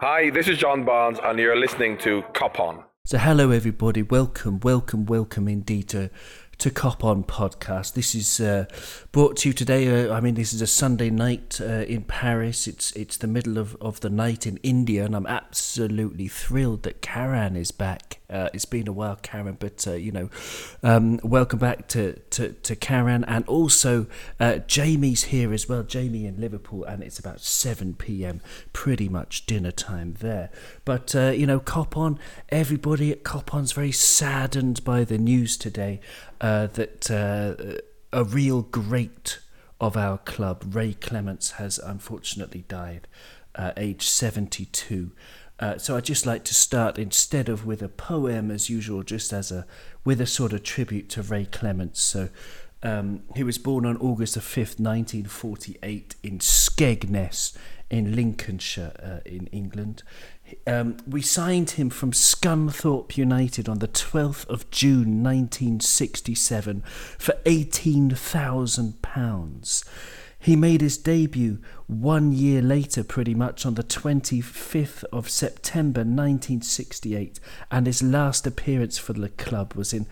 Hi, this is John Barnes, and you're listening to Cop On. So, hello everybody. Welcome, welcome, welcome indeed to to Cop On podcast. This is uh, brought to you today. Uh, I mean, this is a Sunday night uh, in Paris. It's it's the middle of, of the night in India, and I'm absolutely thrilled that Karan is back. Uh, it's been a while, Karan, but uh, you know, um, welcome back to, to, to Karan, and also uh, Jamie's here as well. Jamie in Liverpool, and it's about seven p.m. Pretty much dinner time there. But you know, Cop On, everybody at Cop On's very saddened by the news today that uh, a real great of our club, Ray Clemence, has unfortunately died, uh, age 72. Uh, so I'd just like to start instead of with a poem as usual, just as a with a sort of tribute to Ray Clemence. So um, he was born on August the 5th, 1948, in Skegness in Lincolnshire, uh, in England. Um, we signed him from Scunthorpe United on the 12th of June 1967 for £18,000. He made his debut one year later, pretty much on the 25th of September 1968, and his last appearance for the club was in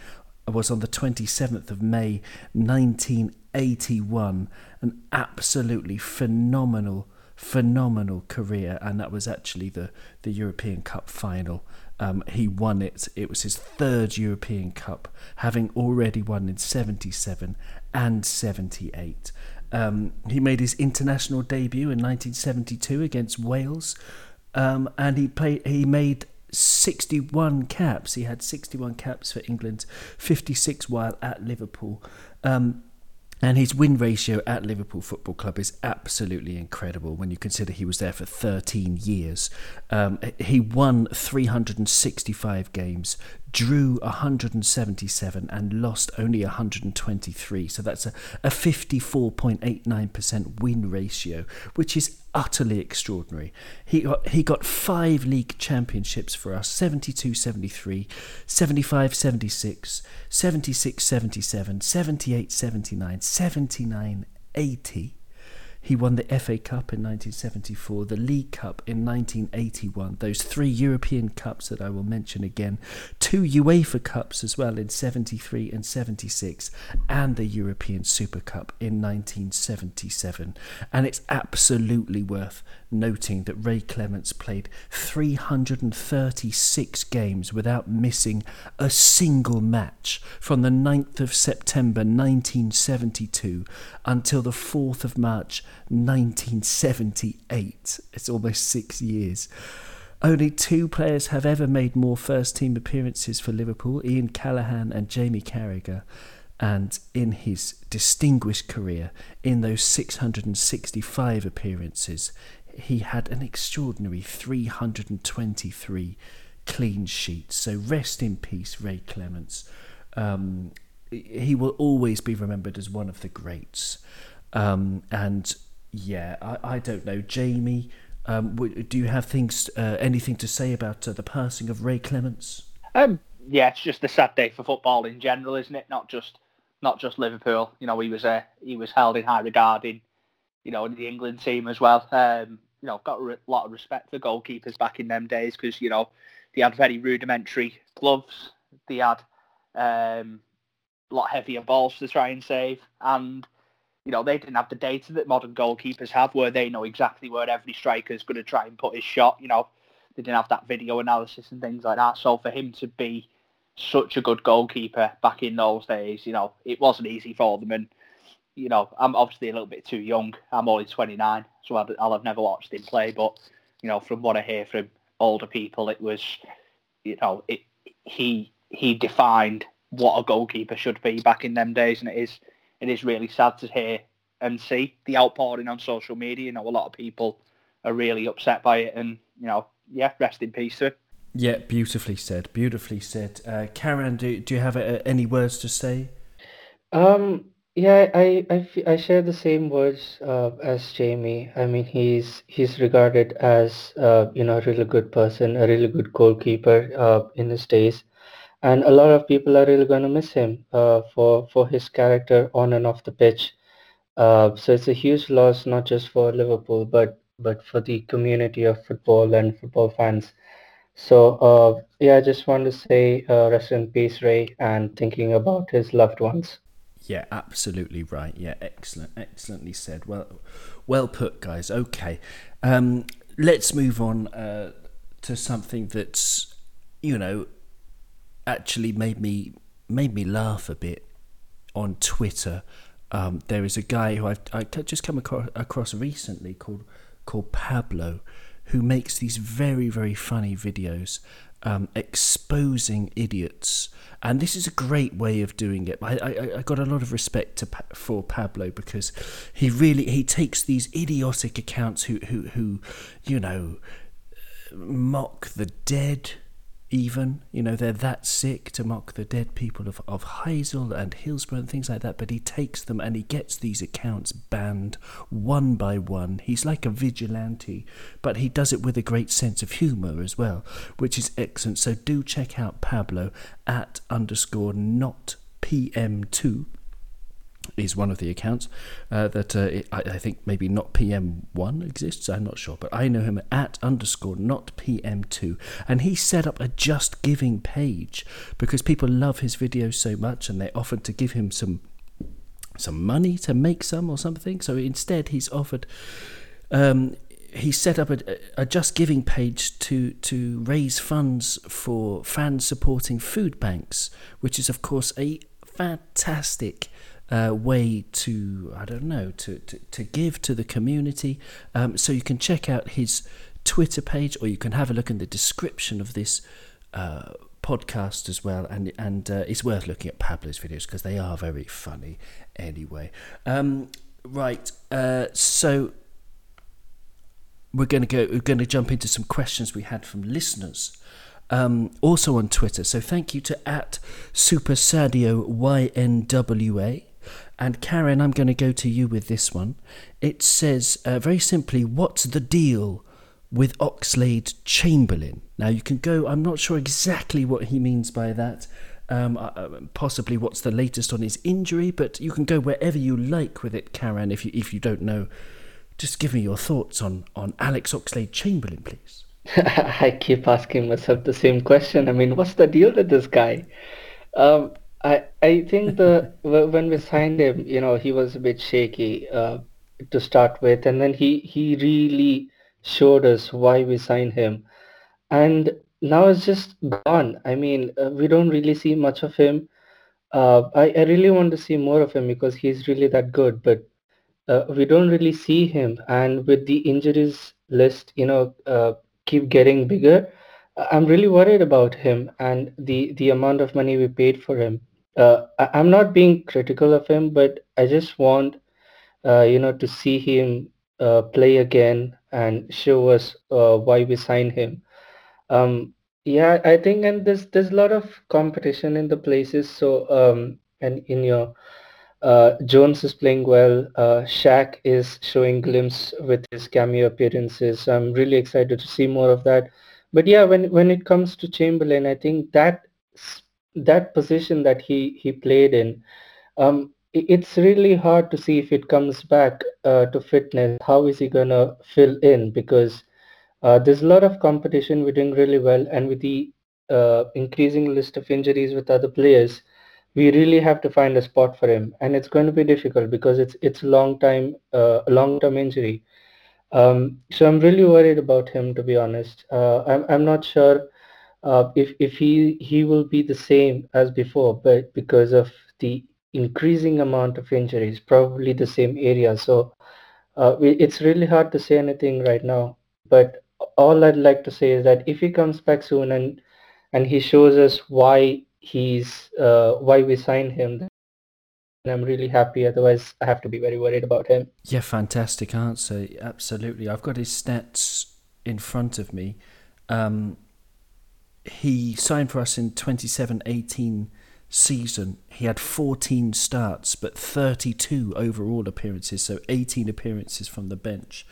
was on the 27th of May 1981. An absolutely phenomenal phenomenal career, and that was actually the, the European Cup final. Um, he won it. It was his third European Cup, having already won in 77 and 78. Um, he made his international debut in 1972 against Wales, um, and he played. He made 61 caps. He had 61 caps for England, 56 while at Liverpool. Um, and his win ratio at Liverpool Football Club is absolutely incredible when you consider he was there for 13 years. Um, he won 365 games, drew 177, and lost only 123. So that's a, a 54.89% win ratio, which is utterly extraordinary. He got, he got five league championships for us 72 73, 75 76, 76 77, 78 79, 79 80. He won the FA Cup in 1974, the League Cup in 1981, those three European Cups that I will mention again, two UEFA Cups as well in 73 and 76, and the European Super Cup in 1977. And it's absolutely worth noting that Ray Clemence played 336 games without missing a single match from the 9th of September 1972 until the 4th of March 1978. It's almost six years. Only two players have ever made more first team appearances for Liverpool Ian Callaghan and Jamie Carragher. And in his distinguished career, in those 665 appearances, he had an extraordinary 323 clean sheets. So rest in peace, Ray Clemence. Um, he will always be remembered as one of the greats. Um, and yeah, I, I don't know, Jamie. Um, do you have things, uh, anything to say about uh, the passing of Ray Clemence? Um, yeah, it's just a sad day for football in general, isn't it? Not just not just Liverpool. You know, he was uh, he was held in high regard in you know in the England team as well. Um, you know, got a lot of respect for goalkeepers back in them days because you know they had very rudimentary gloves. They had um, a lot heavier balls to try and save, and you know they didn't have the data that modern goalkeepers have, where they know exactly where every striker is going to try and put his shot. You know, they didn't have that video analysis and things like that. So for him to be such a good goalkeeper back in those days, you know, it wasn't easy for them. And you know, I'm obviously a little bit too young. I'm only 29, so I'll have never watched him play. But you know, from what I hear from older people, it was, you know, it he he defined what a goalkeeper should be back in them days, and it is it is really sad to hear and see the outpouring on social media. You know, a lot of people are really upset by it, and you know, yeah, rest in peace to him. Yeah, beautifully said. Beautifully said. Uh, Karan, do do you have uh, any words to say? Um, yeah, I, I, I share the same words uh, as Jamie. I mean, he's he's regarded as uh, you know a really good person, a really good goalkeeper uh, in his days, and a lot of people are really going to miss him uh, for for his character on and off the pitch. Uh, so it's a huge loss, not just for Liverpool, but but for the community of football and football fans. So uh, yeah, I just want to say uh, rest in peace, Ray, and thinking about his loved ones. Yeah, absolutely right. Yeah, excellent, excellently said. Well, well put, guys. Okay, um, let's move on uh, to something that's you know actually made me made me laugh a bit on Twitter. Um, there is a guy who I've I just come across, across recently called called Pablo, who makes these very very funny videos um, exposing idiots, and this is a great way of doing it. I, I, I got a lot of respect to, for Pablo because he really he takes these idiotic accounts who who who you know mock the dead even. You know, they're that sick to mock the dead people of, of Heysel and Hillsborough and things like that, but he takes them and he gets these accounts banned one by one. He's like a vigilante, but he does it with a great sense of humour as well, which is excellent. So do check out Pablo at underscore not PM2 is one of the accounts uh, that uh, it, I, I, think maybe not PM1 exists. I'm not sure, but I know him at underscore not PM2, and he set up a Just Giving page because people love his videos so much, and they offered to give him some some money to make some or something. So instead, he's offered. Um, he set up a, a, Just Giving page to to raise funds for fans supporting food banks, which is of course a fantastic uh, way to I don't know to, to, to give to the community. Um, so you can check out his Twitter page, or you can have a look in the description of this uh, podcast as well. And and uh, it's worth looking at Pablo's videos because they are very funny. Anyway, um, right. Uh, so we're going to go. We're going to jump into some questions we had from listeners um, also on Twitter. So thank you to at Super Sadio YNWA. And Karan, I'm going to go to you with this one. It says uh, very simply, what's the deal with Oxlade Chamberlain? Now you can go, I'm not sure exactly what he means by that. Um, uh, uh, possibly what's the latest on his injury, but you can go wherever you like with it, Karan, if you, if you don't know. Just give me your thoughts on, on Alex Oxlade Chamberlain, please. I keep asking myself the same question. I mean, what's the deal with this guy? Um, I I think the when we signed him, you know, he was a bit shaky uh, to start with, and then he he really showed us why we signed him, and now it's just gone. I mean, uh, we don't really see much of him. Uh, I I really want to see more of him because he's really that good, but uh, we don't really see him. And with the injuries list, you know, uh, keep getting bigger, I'm really worried about him and the the amount of money we paid for him. Uh, I, I'm not being critical of him, but I just want uh, you know to see him uh, play again and show us uh, why we signed him. Um, yeah, I think, and there's there's a lot of competition in the places. So um, and in your uh, Jones is playing well. Uh, Shaq is showing glimpse with his cameo appearances. I'm really excited to see more of that. But yeah, when when it comes to Chamberlain, I think that that position that he he played in, um, it's really hard to see if it comes back uh, to fitness. How is he gonna fill in? Because uh, there's a lot of competition. We're doing really well, and with the uh, increasing list of injuries with other players, we really have to find a spot for him, and it's going to be difficult because it's it's a long time, uh, a long term injury. Um, so I'm really worried about him, to be honest. Uh, I'm I'm not sure uh, if if he he will be the same as before, but because of the increasing amount of injuries, probably the same area. So uh, it's really hard to say anything right now. But all I'd like to say is that if he comes back soon and and he shows us why he's uh, why we signed him, then I'm really happy. Otherwise, I have to be very worried about him. Yeah, fantastic answer. Absolutely. I've got his stats in front of me. Um, he signed for us in 27-18 season. He had 14 starts, but 32 overall appearances, so 18 appearances from the bench.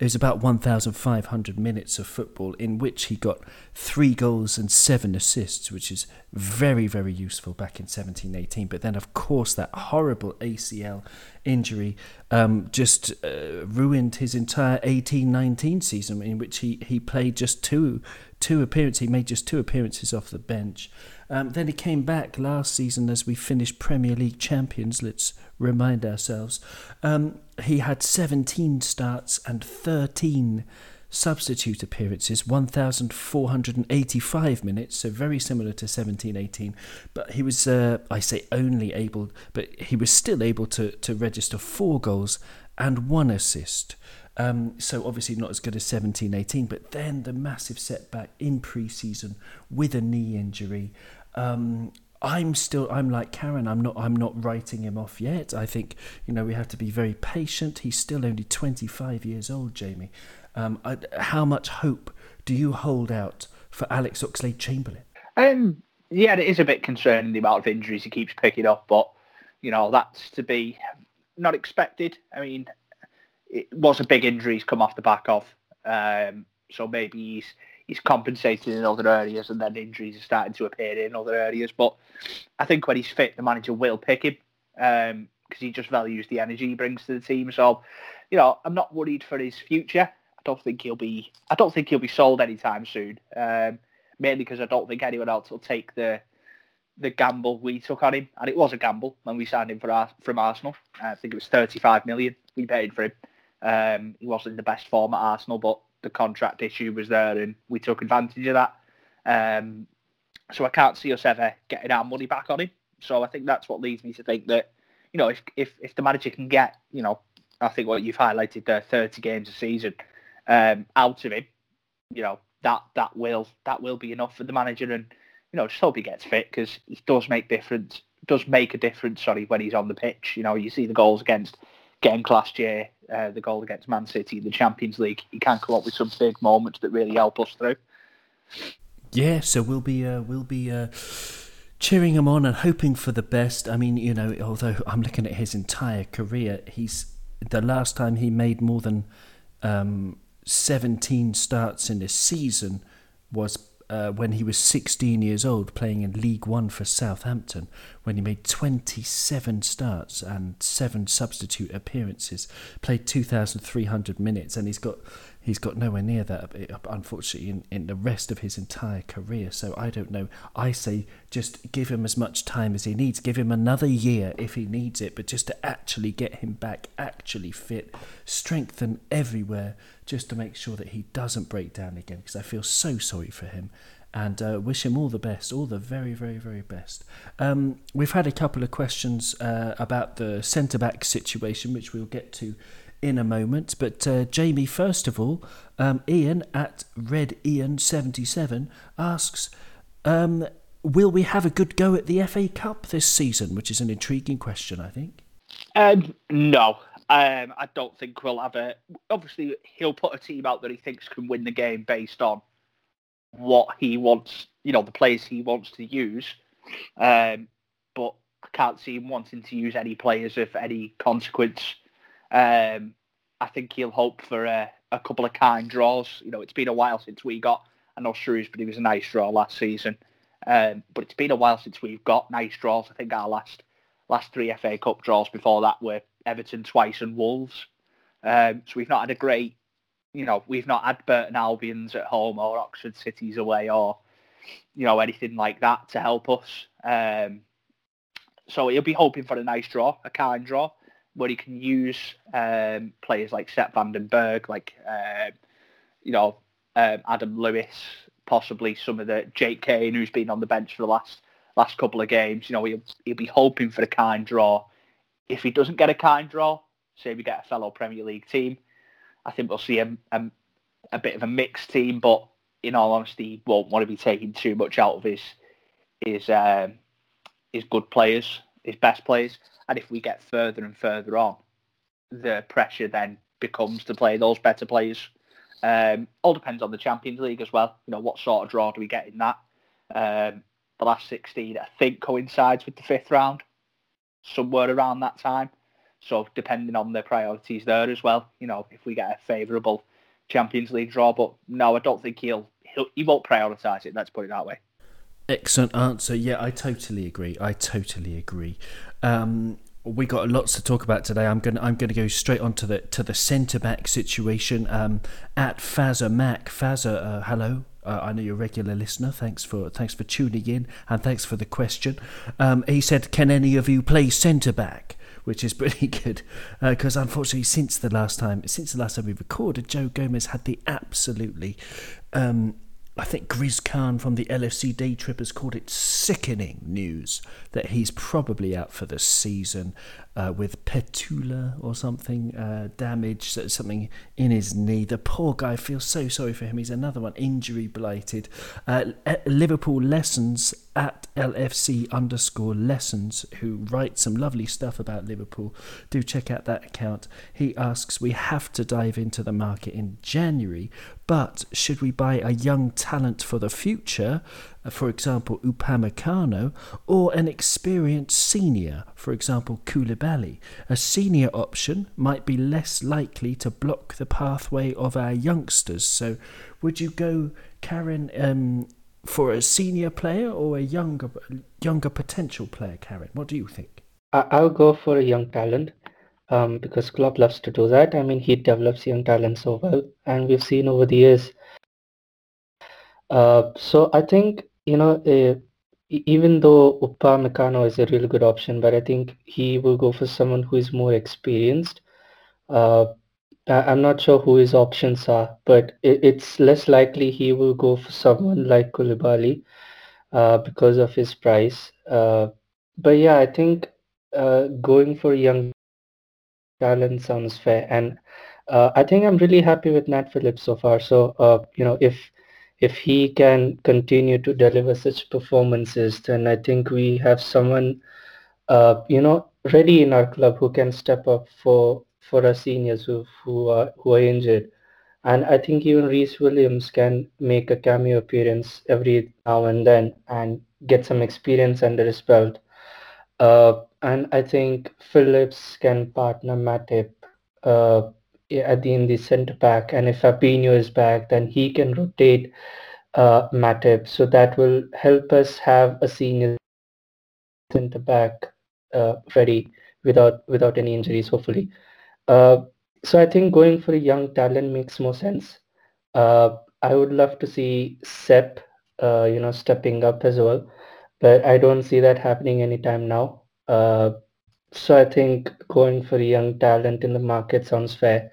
it was about 1,500 minutes of football in which he got three goals and seven assists, which is very, very useful back in 17 18. But then, of course, that horrible ACL injury um, just uh, ruined his entire 18 19 season, in which he, he played just two, two appearances. He made just two appearances off the bench. Um, then he came back last season as we finished Premier League champions. Let's remind ourselves. Um, he had 17 starts and 13 substitute appearances, 1,485 minutes, so very similar to 17 18. But he was, uh, I say only able, but he was still able to, to register four goals and one assist. Um, so obviously not as good as 17 18, but then the massive setback in pre season with a knee injury. Um, I'm still I'm like Karan I'm not I'm not writing him off yet. I think you know we have to be very patient. He's still only 25 years old Jamie. Um, I, how much hope do you hold out for Alex Oxlade Chamberlain um yeah it is a bit concerning the amount of injuries he keeps picking up but you know that's to be not expected. I mean it was a big injury he's come off the back of um, so maybe he's he's compensated in other areas, and then injuries are starting to appear in other areas. But I think when he's fit, the manager will pick him because um, he just values the energy he brings to the team. So, you know, I'm not worried for his future. I don't think he'll be. I don't think he'll be sold anytime soon. Um, mainly because I don't think anyone else will take the the gamble we took on him, and it was a gamble when we signed him for our, from Arsenal. I think it was 35 million we paid for him. Um, he wasn't in the best form at Arsenal, but the contract issue was there, and we took advantage of that. Um, so I can't see us ever getting our money back on him. So I think that's what leads me to think that, you know, if if, if the manager can get, you know, I think what you've highlighted there, 30 games a season um, out of him, you know, that that will that will be enough for the manager, and you know, just hope he gets fit because he does make difference, does make a difference. Sorry, when he's on the pitch, you know, you see the goals against Genk last year, uh, the goal against Man City in the Champions League, he can come up with some big moments that really help us through. Yeah, so we'll be uh, we'll be uh, cheering him on and hoping for the best. I mean, you know, although I'm looking at his entire career, he's the last time he made more than um, 17 starts in a season was uh, when he was 16 years old playing in League One for Southampton, when he made 27 starts and seven substitute appearances, played 2,300 minutes, and he's got he's got nowhere near that, unfortunately, in, in the rest of his entire career. So I don't know. I say just give him as much time as he needs. Give him another year if he needs it, but just to actually get him back, actually fit, strengthen everywhere, just to make sure that he doesn't break down again. Because I feel so sorry for him. And uh, wish him all the best, all the very, very, very best. Um, we've had a couple of questions uh, about the centre back situation, which we'll get to in a moment. But uh, Jamie, first of all, um, Ian at Red Ian seventy seven asks, um, "Will we have a good go at the FA Cup this season?" Which is an intriguing question, I think. Um, no, um, I don't think we'll have a. Obviously, he'll put a team out that he thinks can win the game based on what he wants. You know, the players he wants to use. Um, but I can't see him wanting to use any players of any consequence um, I think he'll hope for a, a, couple of kind draws. You know, it's been a while since we got. I know Shrewsbury was a nice draw last season, um, but it's been a while since we've got nice draws. I think our last last three FA Cup draws before that were Everton twice and Wolves. Um, so we've not had a great, you know, we've not had Burton Albion's at home or Oxford City's away or, you know, anything like that to help us. Um, so he'll be hoping for a nice draw, a kind draw where he can use um, players like Sepp van den Berg, like uh, you know um, Adam Lewis, possibly some of the Jake Cain who's been on the bench for the last last couple of games. You know, he'll he'll be hoping for a kind draw. If he doesn't get a kind draw, say we get a fellow Premier League team, I think we'll see a, a, a bit of a mixed team. But in all honesty, he won't want to be taking too much out of his his um, his good players, his best players. And if we get further and further on, the pressure then becomes to play those better players. Um, all depends on the Champions League as well. You know, what sort of draw do we get in that? Um, the last 16, I think, coincides with the fifth round, somewhere around that time. So depending on the priorities there as well, you know, if we get a favourable Champions League draw. But no, I don't think he'll, he'll he won't prioritise it. Let's put it that way. Excellent answer. Yeah, I totally agree. I totally agree. Um, we got lots to talk about today. I'm going. I'm going to go straight on to the to the centre back situation. Um, at Fazza Mac, Fazza, uh, hello. Uh, I know you're a regular listener. Thanks for thanks for tuning in and thanks for the question. Um, he said, "Can any of you play centre back?" Which is pretty good because uh, unfortunately, since the last time since the last time we recorded, Joe Gomez had the absolutely um, I think Grizz Khan from the LFC Day Trip has called it sickening news that he's probably out for the season uh, with patella or something uh, damage, something in his knee. The poor guy feels so sorry for him. He's another one injury blighted. Uh, Liverpool lessons at LFC underscore lessons, who writes some lovely stuff about Liverpool. Do check out that account. He asks, We have to dive into the market in January, but should we buy a young talent for the future? Uh, for example, Upamecano, or an experienced senior, for example, Koulibaly. A senior option might be less likely to block the pathway of our youngsters. So, would you go, Karan, um, for a senior player or a younger, younger potential player, Karan? What do you think? I, will go for a young talent. Um, because Klopp loves to do that. I mean, he develops young talent so well, and we've seen over the years. Uh, so I think you know, uh, even though Upamecano is a really good option, but I think he will go for someone who is more experienced. Uh, I'm not sure who his options are, but it's less likely he will go for someone like Koulibaly uh, because of his price. Uh, but yeah, I think uh, going for young talent sounds fair, and uh, I think I'm really happy with Nat Phillips so far. So uh, you know, if if he can continue to deliver such performances, then I think we have someone, uh, you know, ready in our club who can step up for for our seniors who who are who are injured. And I think even Rhys Williams can make a cameo appearance every now and then and get some experience under his belt. Uh, and I think Phillips can partner Matip uh, at the in the centre back, and if Fabinho is back, then he can rotate uh, Matip. So that will help us have a senior centre back uh, ready without without any injuries, hopefully. Uh, so I think going for a young talent makes more sense. Uh, I would love to see Sepp, uh, you know, stepping up as well, but I don't see that happening anytime now. Uh, so I think going for young talent in the market sounds fair.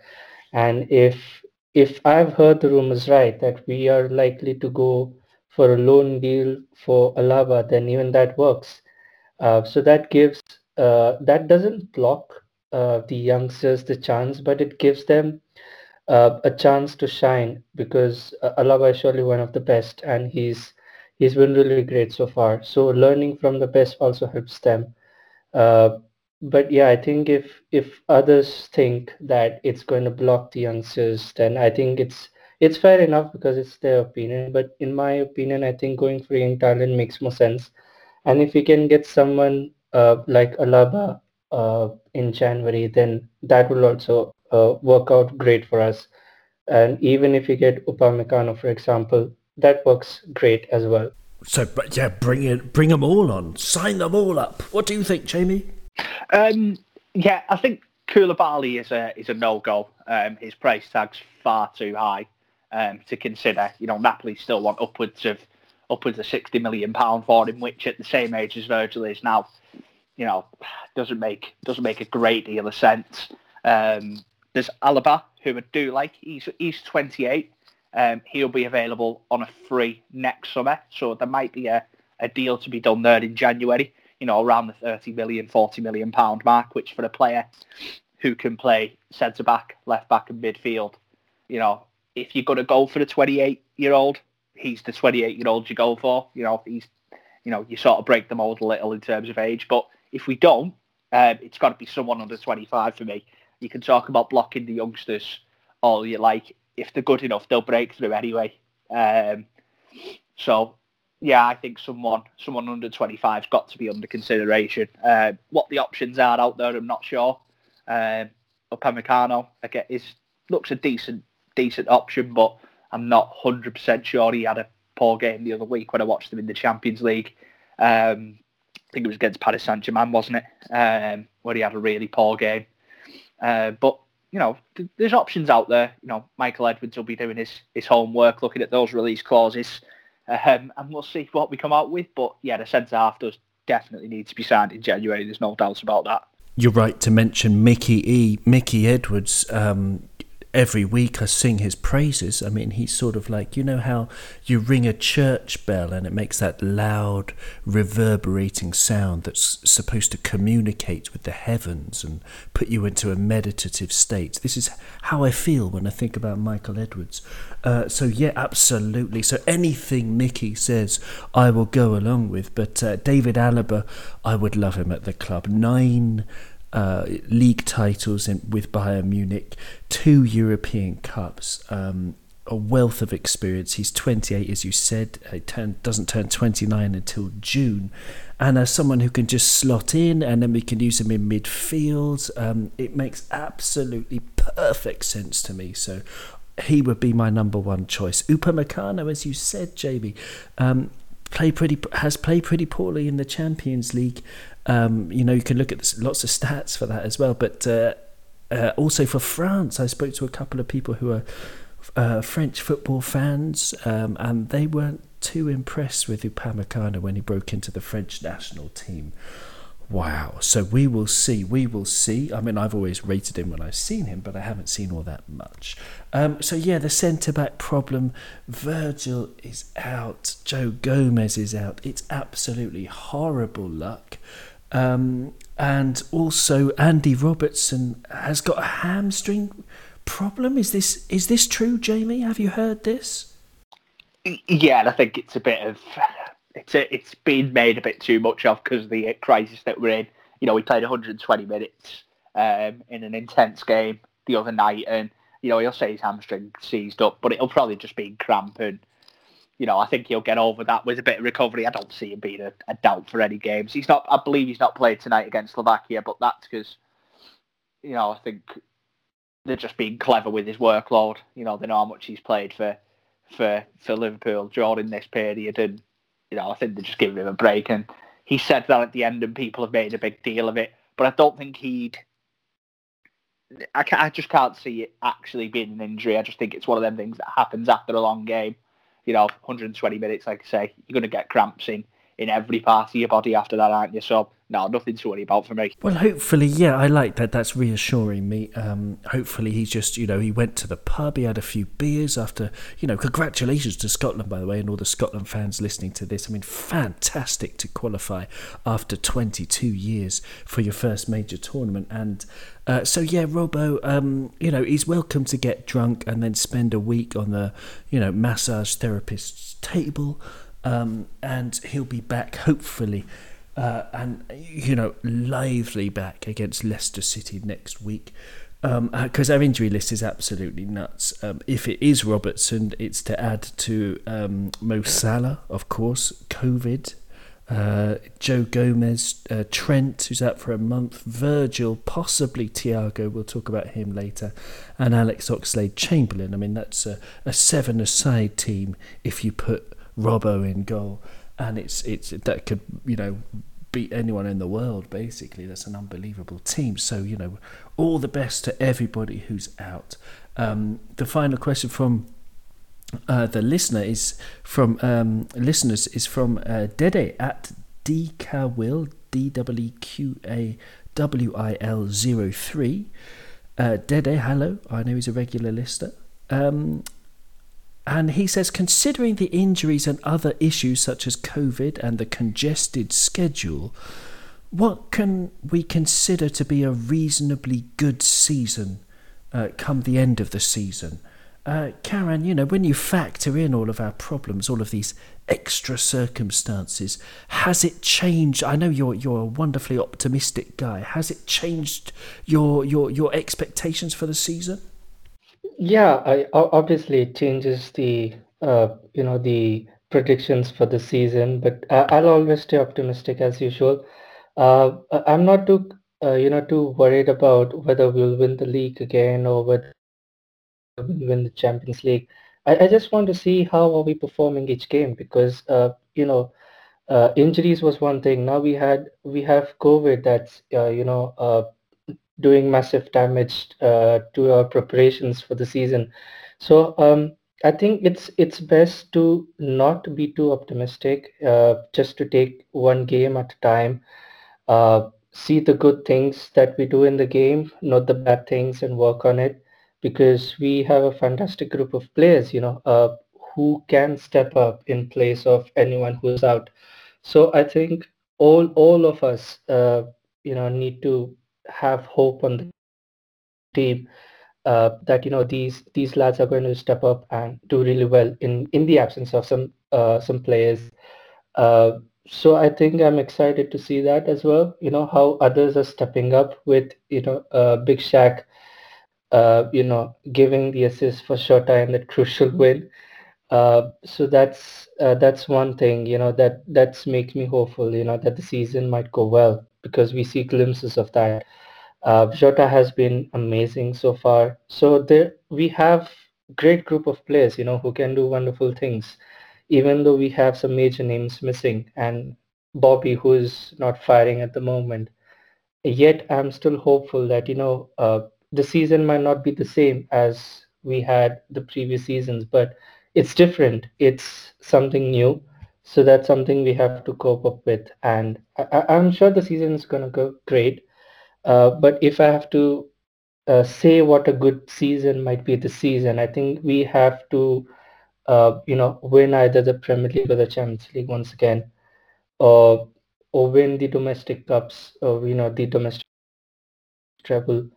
And if if I've heard the rumors right that we are likely to go for a loan deal for Alaba, then even that works. Uh, so that gives uh, that doesn't block uh, the youngsters the chance, but it gives them uh, a chance to shine because uh, Alaba is surely one of the best, and he's he's been really great so far. So learning from the best also helps them. But yeah, I think if if others think that it's going to block the youngsters, then I think it's it's fair enough because it's their opinion. But in my opinion, I think going for young talent makes more sense. And if we can get someone uh, like Alaba uh, in January, then that will also uh, work out great for us. And even if we get Upamecano, for example, that works great as well. So, but yeah, bring it, bring them all on, sign them all up. What do you think, Jamie? Um, yeah, I think Koulibaly is a is a no go. Um, his price tag's far too high um, to consider. You know, Napoli still want upwards of upwards of sixty million pound for him, which at the same age as Virgil is now, you know, doesn't make doesn't make a great deal of sense. Um, there's Alaba, who I do like. He's he's 28. Um, he'll be available on a free next summer, so there might be a, a deal to be done there in January you know, around the 30 million, 40 million pound mark, which for a player who can play centre back, left back, and midfield, you know, if you're going to go for the 28 year old, he's the 28 year old you go for. You know, he's, you know, you sort of break the mold a little in terms of age. But if we don't, um, it's got to be someone under 25 for me. You can talk about blocking the youngsters all you like. If they're good enough, they'll break through anyway. Um, so yeah, I think someone someone under 25's got to be under consideration. Uh, what the options are out there, I'm not sure. Um, Upamecano, again, is looks a decent decent option, but I'm not 100% sure he had a poor game the other week when I watched him in the Champions League. Um, I think it was against Paris Saint Germain, wasn't it? Um, where he had a really poor game. Uh, but you know, th- there's options out there. You know, Michael Edwards will be doing his his homework, looking at those release clauses, um, and we'll see what we come out with. But yeah, the centre half does definitely need to be signed in January. There's no doubts about that. You're right to mention Mickey E. Mickey Edwards. Um, every week I sing his praises. I mean, he's sort of like, you know, how you ring a church bell and it makes that loud, reverberating sound that's supposed to communicate with the heavens and put you into a meditative state. This is how I feel when I think about Michael Edwards. Uh, so, yeah, absolutely. So, anything Mickey says, I will go along with. But uh, David Alaba, I would love him at the club. Nine uh, league titles in, with Bayern Munich, two European Cups, um, a wealth of experience. He's 28, as you said, he turn, doesn't turn 29 until June. And as someone who can just slot in and then we can use him in midfield, um, it makes absolutely perfect sense to me. So he would be my number one choice. Upamecano, as you said, Jamie, um, play pretty has played pretty poorly in the Champions League. Um, you know, you can look at this, lots of stats for that as well. But uh, uh, also for France, I spoke to a couple of people who are uh, French football fans, um, and they weren't too impressed with Upamecano when he broke into the French national team. Wow. So we will see. We will see. I mean, I've always rated him when I've seen him, but I haven't seen all that much. Um, so, yeah, the centre back problem. Virgil is out. Joe Gomez is out. It's absolutely horrible luck. Um, and also, Andy Robertson has got a hamstring problem. Is this is this true, Jamie? Have you heard this? Yeah, and I think it's a bit of it's a, it's been made a bit too much of because of the crisis that we're in. You know, we played 120 minutes um, in an intense game the other night, and you know he'll say his hamstring seized up, but it'll probably just be cramp, and you know I think he'll get over that with a bit of recovery. I don't see him being a, a doubt for any games. He's not. I believe he's not played tonight against Slovakia, but that's because you know I think they're just being clever with his workload. You know they know how much he's played for for for Liverpool during this period, and you know, I think they're just giving him a break. And he said that at the end, and people have made a big deal of it. But I don't think he'd. I, I just can't see it actually being an injury. I just think it's one of them things that happens after a long game. You know, 120 minutes, like I say, you're going to get cramps in in every part of your body after that, aren't you? So no, nothing to worry about for me. Well, hopefully, yeah, I like that. That's reassuring me. Um, hopefully, he's just, you know, he went to the pub, he had a few beers after, you know, congratulations to Scotland, by the way, and all the Scotland fans listening to this. I mean, fantastic to qualify after 22 years for your first major tournament. And uh, so, yeah, Robbo, um, you know, he's welcome to get drunk and then spend a week on the, you know, massage therapist's table. Um, and he'll be back, hopefully uh, and you know lively back against Leicester City next week because um, uh, our injury list is absolutely nuts. Um, if it is Robertson, it's to add to um, Mo Salah, of course, COVID, uh, Joe Gomez, uh, Trent, who's out for a month, Virgil, possibly Thiago, we'll talk about him later, and Alex Oxlade Chamberlain. I mean, that's a, a seven aside team if you put Robbo in goal. And it's it's that could you know beat anyone in the world basically. That's an unbelievable team. So you know all the best to everybody who's out. Um, the final question from uh, the listener is from um, listeners is from uh, Dede at DKWIL D W E Q A W I L 03 uh, Dede hello. I know he's a regular listener. Um, and he says, considering the injuries and other issues such as COVID and the congested schedule, what can we consider to be a reasonably good season uh, come the end of the season? Uh, Karan, you know, when you factor in all of our problems, all of these extra circumstances, has it changed? I know you're you're a wonderfully optimistic guy. Has it changed your your your expectations for the season? Yeah, I obviously it changes the uh, you know the predictions for the season, but I, I'll always stay optimistic as usual. Uh, I'm not too uh, you know too worried about whether we'll win the league again or whether we win the Champions League. I, I just want to see how are we performing each game because uh, you know uh, injuries was one thing. Now we had we have COVID that's uh, you know uh, doing massive damage uh, to our preparations for the season. So um, I think it's it's best to not be too optimistic. Uh, just to take one game at a time. Uh, see the good things that we do in the game, not the bad things, and work on it because we have a fantastic group of players, you know, uh, who can step up in place of anyone who's out. So I think all all of us, uh, you know, need to have hope on the team uh, that you know these these lads are going to step up and do really well in in the absence of some uh, some players. Uh, so I think I'm excited to see that as well. You know how others are stepping up with you know uh, Big Shaq uh, you know, giving the assist for Jota in that crucial win. Uh, so that's uh, that's one thing, you know, that that's makes me hopeful, you know, that the season might go well because we see glimpses of that. Uh, Jota has been amazing so far. So there we have great group of players, you know, who can do wonderful things, even though we have some major names missing and Bobby who is not firing at the moment. Yet I'm still hopeful that you know uh, the season might not be the same as we had the previous seasons, but it's different. It's something new. So that's something we have to cope up with. And I, am sure the season is going to go great. Uh, but if I have to uh, say what a good season might be this season, I think we have to, uh, you know, win either the Premier League or the Champions League once again, or or win the domestic cups, or you know, the domestic treble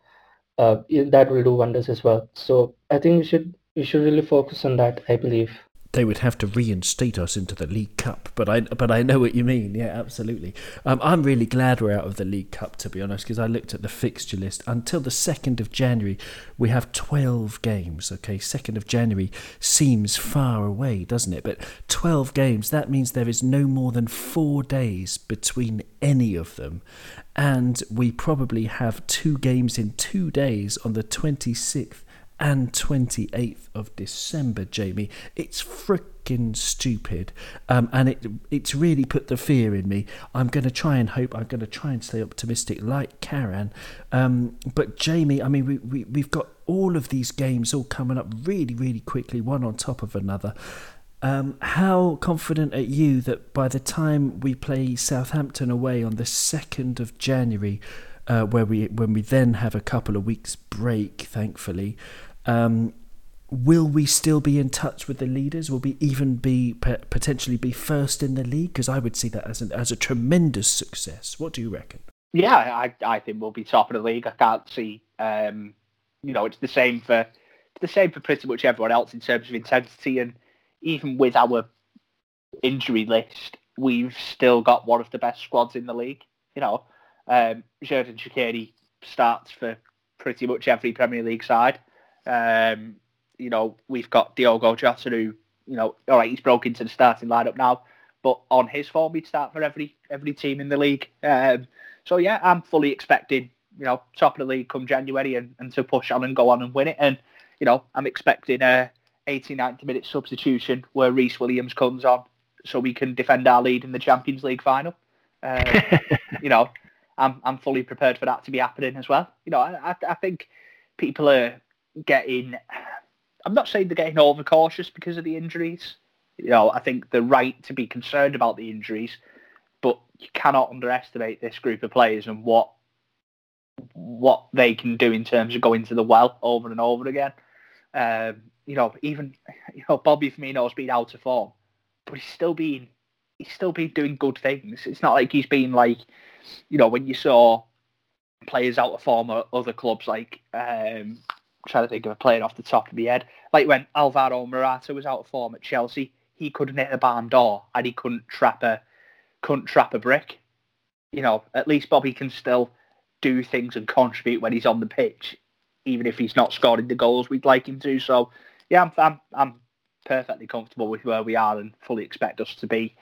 uh, that will do wonders as well. So I think we should we should really focus on that. I believe they would have to reinstate us into the League Cup. But I but I know what you mean. Yeah, absolutely. Um, I'm really glad we're out of the League Cup to be honest, because I looked at the fixture list. Until the second of January, we have 12 games. Okay, second of January seems far away, doesn't it? But 12 games. That means there is no more than four days between any of them, and we probably have two games in two days on the 26th and 28th of December, Jamie. It's freaking stupid. Um, and it it's really put the fear in me. I'm going to try and hope, I'm going to try and stay optimistic like Karan. Um, but Jamie, I mean, we, we, we've got all of these games all coming up really, really quickly, one on top of another. Um, how confident are you that by the time we play Southampton away on the 2nd of January, uh, where we when we then have a couple of weeks break, thankfully. Um, will we still be in touch with the leaders? Will we even be potentially be first in the league? Because I would see that as an, as a tremendous success. What do you reckon? Yeah, I, I think we'll be top of the league. I can't see, um, you know, it's the same for the same for pretty much everyone else in terms of intensity, and even with our injury list, we've still got one of the best squads in the league. You know, um, Xherdan Shaqiri starts for pretty much every Premier League side. Um, you know, we've got Diogo Jota who, you know, all right, he's broke into the starting lineup now, but on his form, he'd start for every every team in the league. Um, so yeah, I'm fully expecting, you know, top of the league come January and, and to push on and go on and win it. And, you know, I'm expecting a 80, 90 minute substitution where Rhys Williams comes on so we can defend our lead in the Champions League final. Uh, you know, I'm I'm fully prepared for that to be happening as well. You know, I I think people are getting. I'm not saying they're getting overcautious because of the injuries. You know, I think they're right to be concerned about the injuries, but you cannot underestimate this group of players and what what they can do in terms of going to the well over and over again. Um, you know, even you know Bobby Firmino's been out of form, but he's still been he's still been doing good things. It's not like he's been like you know, when you saw players out of form at other clubs, like um, trying to think of a player off the top of my head, like when Alvaro Morata was out of form at Chelsea, he couldn't hit a barn door and he couldn't trap a couldn't trap a brick. You know, at least Bobby can still do things and contribute when he's on the pitch, even if he's not scoring the goals we'd like him to. So, yeah, I'm I'm, I'm perfectly comfortable with where we are and fully expect us to be,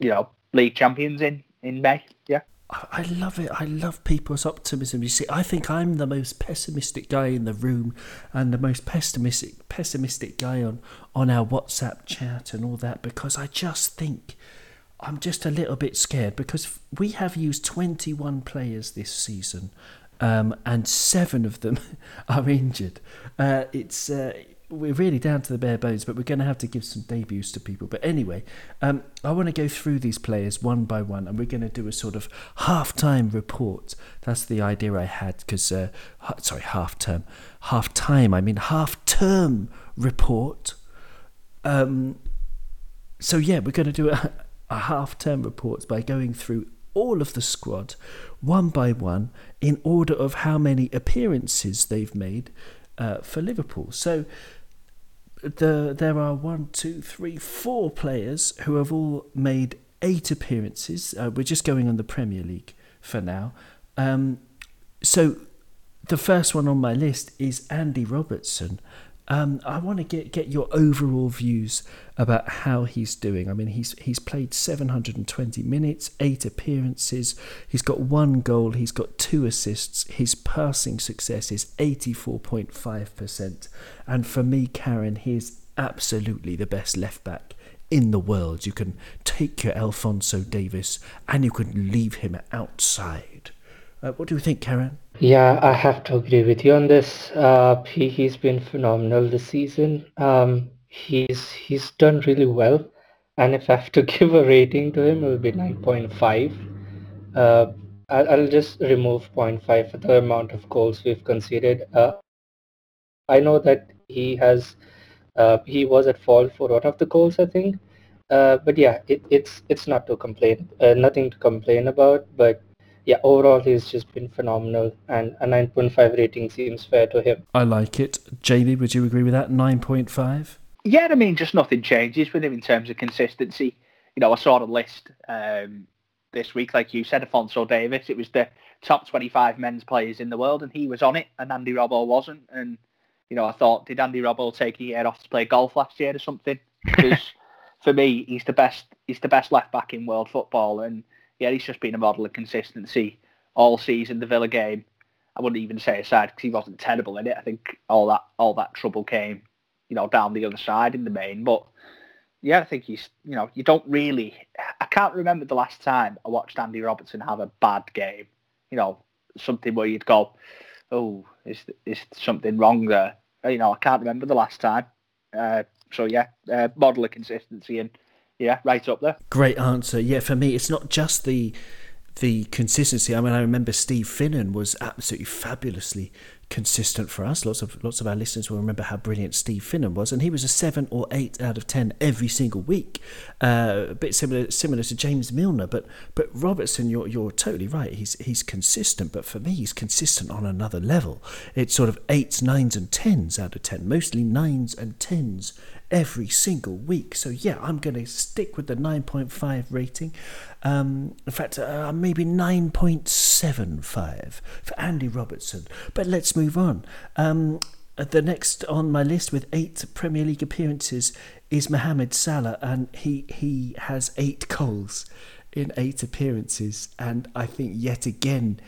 you know, league champions in in May. Yeah. I love it. I love people's optimism. You see, I think I'm the most pessimistic guy in the room, and the most pessimistic pessimistic guy on on our WhatsApp chat and all that because I just think I'm just a little bit scared because we have used 21 players this season, um, and seven of them are injured. Uh, it's uh, we're really down to the bare bones, but we're going to have to give some debuts to people. But anyway, um, I want to go through these players one by one, and we're going to do a sort of half-time report. That's the idea I had, because uh, sorry, half-term, half-time. I mean half-term report. Um, so yeah, we're going to do a, a half-term report by going through all of the squad one by one in order of how many appearances they've made uh, for Liverpool. So the there are one, two, three, four players who have all made eight appearances. Uh, we're just going on the Premier League for now. Um, so the first one on my list is Andy Robertson. Um, I want to get get your overall views about how he's doing. I mean, he's he's played 720 minutes, eight appearances. He's got one goal. He's got two assists. His passing success is 84.5%. And for me, Karan, he's absolutely the best left back in the world. You can take your Alphonso Davies and you can leave him outside. Uh, what do you think, Karan? Yeah, I have to agree with you on this. Uh, he he's been phenomenal this season. Um, he's he's done really well, and if I have to give a rating to him, it will be nine point five. Uh, I'll, I'll just remove 0.5 for the amount of goals we've conceded. Uh, I know that he has uh, he was at fault for one of the goals, I think. Uh, but yeah, it, it's it's not to complain, uh, nothing to complain about. But yeah, overall he's just been phenomenal, and a 9.5 rating seems fair to him. I like it. Jamie, would you agree with that? 9.5? Yeah, I mean, just nothing changes with him in terms of consistency. You know, I saw the list um, this week, like you said, Alphonso Davies. It was the top 25 men's players in the world, and he was on it, and Andy Robbo wasn't. And you know, I thought, did Andy Robbo take a year off to play golf last year or something? Because for me, he's the best. He's the best left back in world football, and yeah, he's just been a model of consistency all season. The Villa game, I wouldn't even say aside because he wasn't terrible in it. I think all that all that trouble came, you know, down the other side in the main. But yeah, I think he's you know you don't really. I can't remember the last time I watched Andy Robertson have a bad game. You know, something where you'd go, oh, is is something wrong there? You know, I can't remember the last time. Uh, so yeah, uh, model of consistency and yeah, right up there. Great answer. Yeah, for me, it's not just the the consistency. I mean, I remember Steve Finnan was absolutely fabulously consistent for us. Lots of lots of our listeners will remember how brilliant Steve Finnan was, and he was a seven or eight out of ten every single week. Uh, a bit similar similar to James Milner, but but Robertson, you're you're totally right. He's he's consistent, but for me, he's consistent on another level. It's sort of eights, nines, and tens out of ten, mostly nines and tens every single week. So yeah, I'm going to stick with the 9.5 rating. Um, in fact, uh, maybe 9.75 for Andy Robertson. But let's move on. Um, the next on my list with eight Premier League appearances is Mohamed Salah, and he he has eight goals in eight appearances, and I think yet again.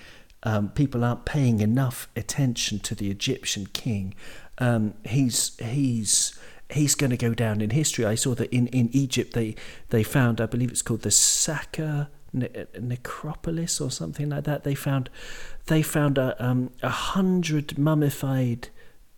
Um, people aren't paying enough attention to the Egyptian king. Um, he's he's he's going to go down in history. I saw that in, in Egypt they they found, I believe it's called the Saka ne- necropolis or something like that. They found they found a um, a hundred mummified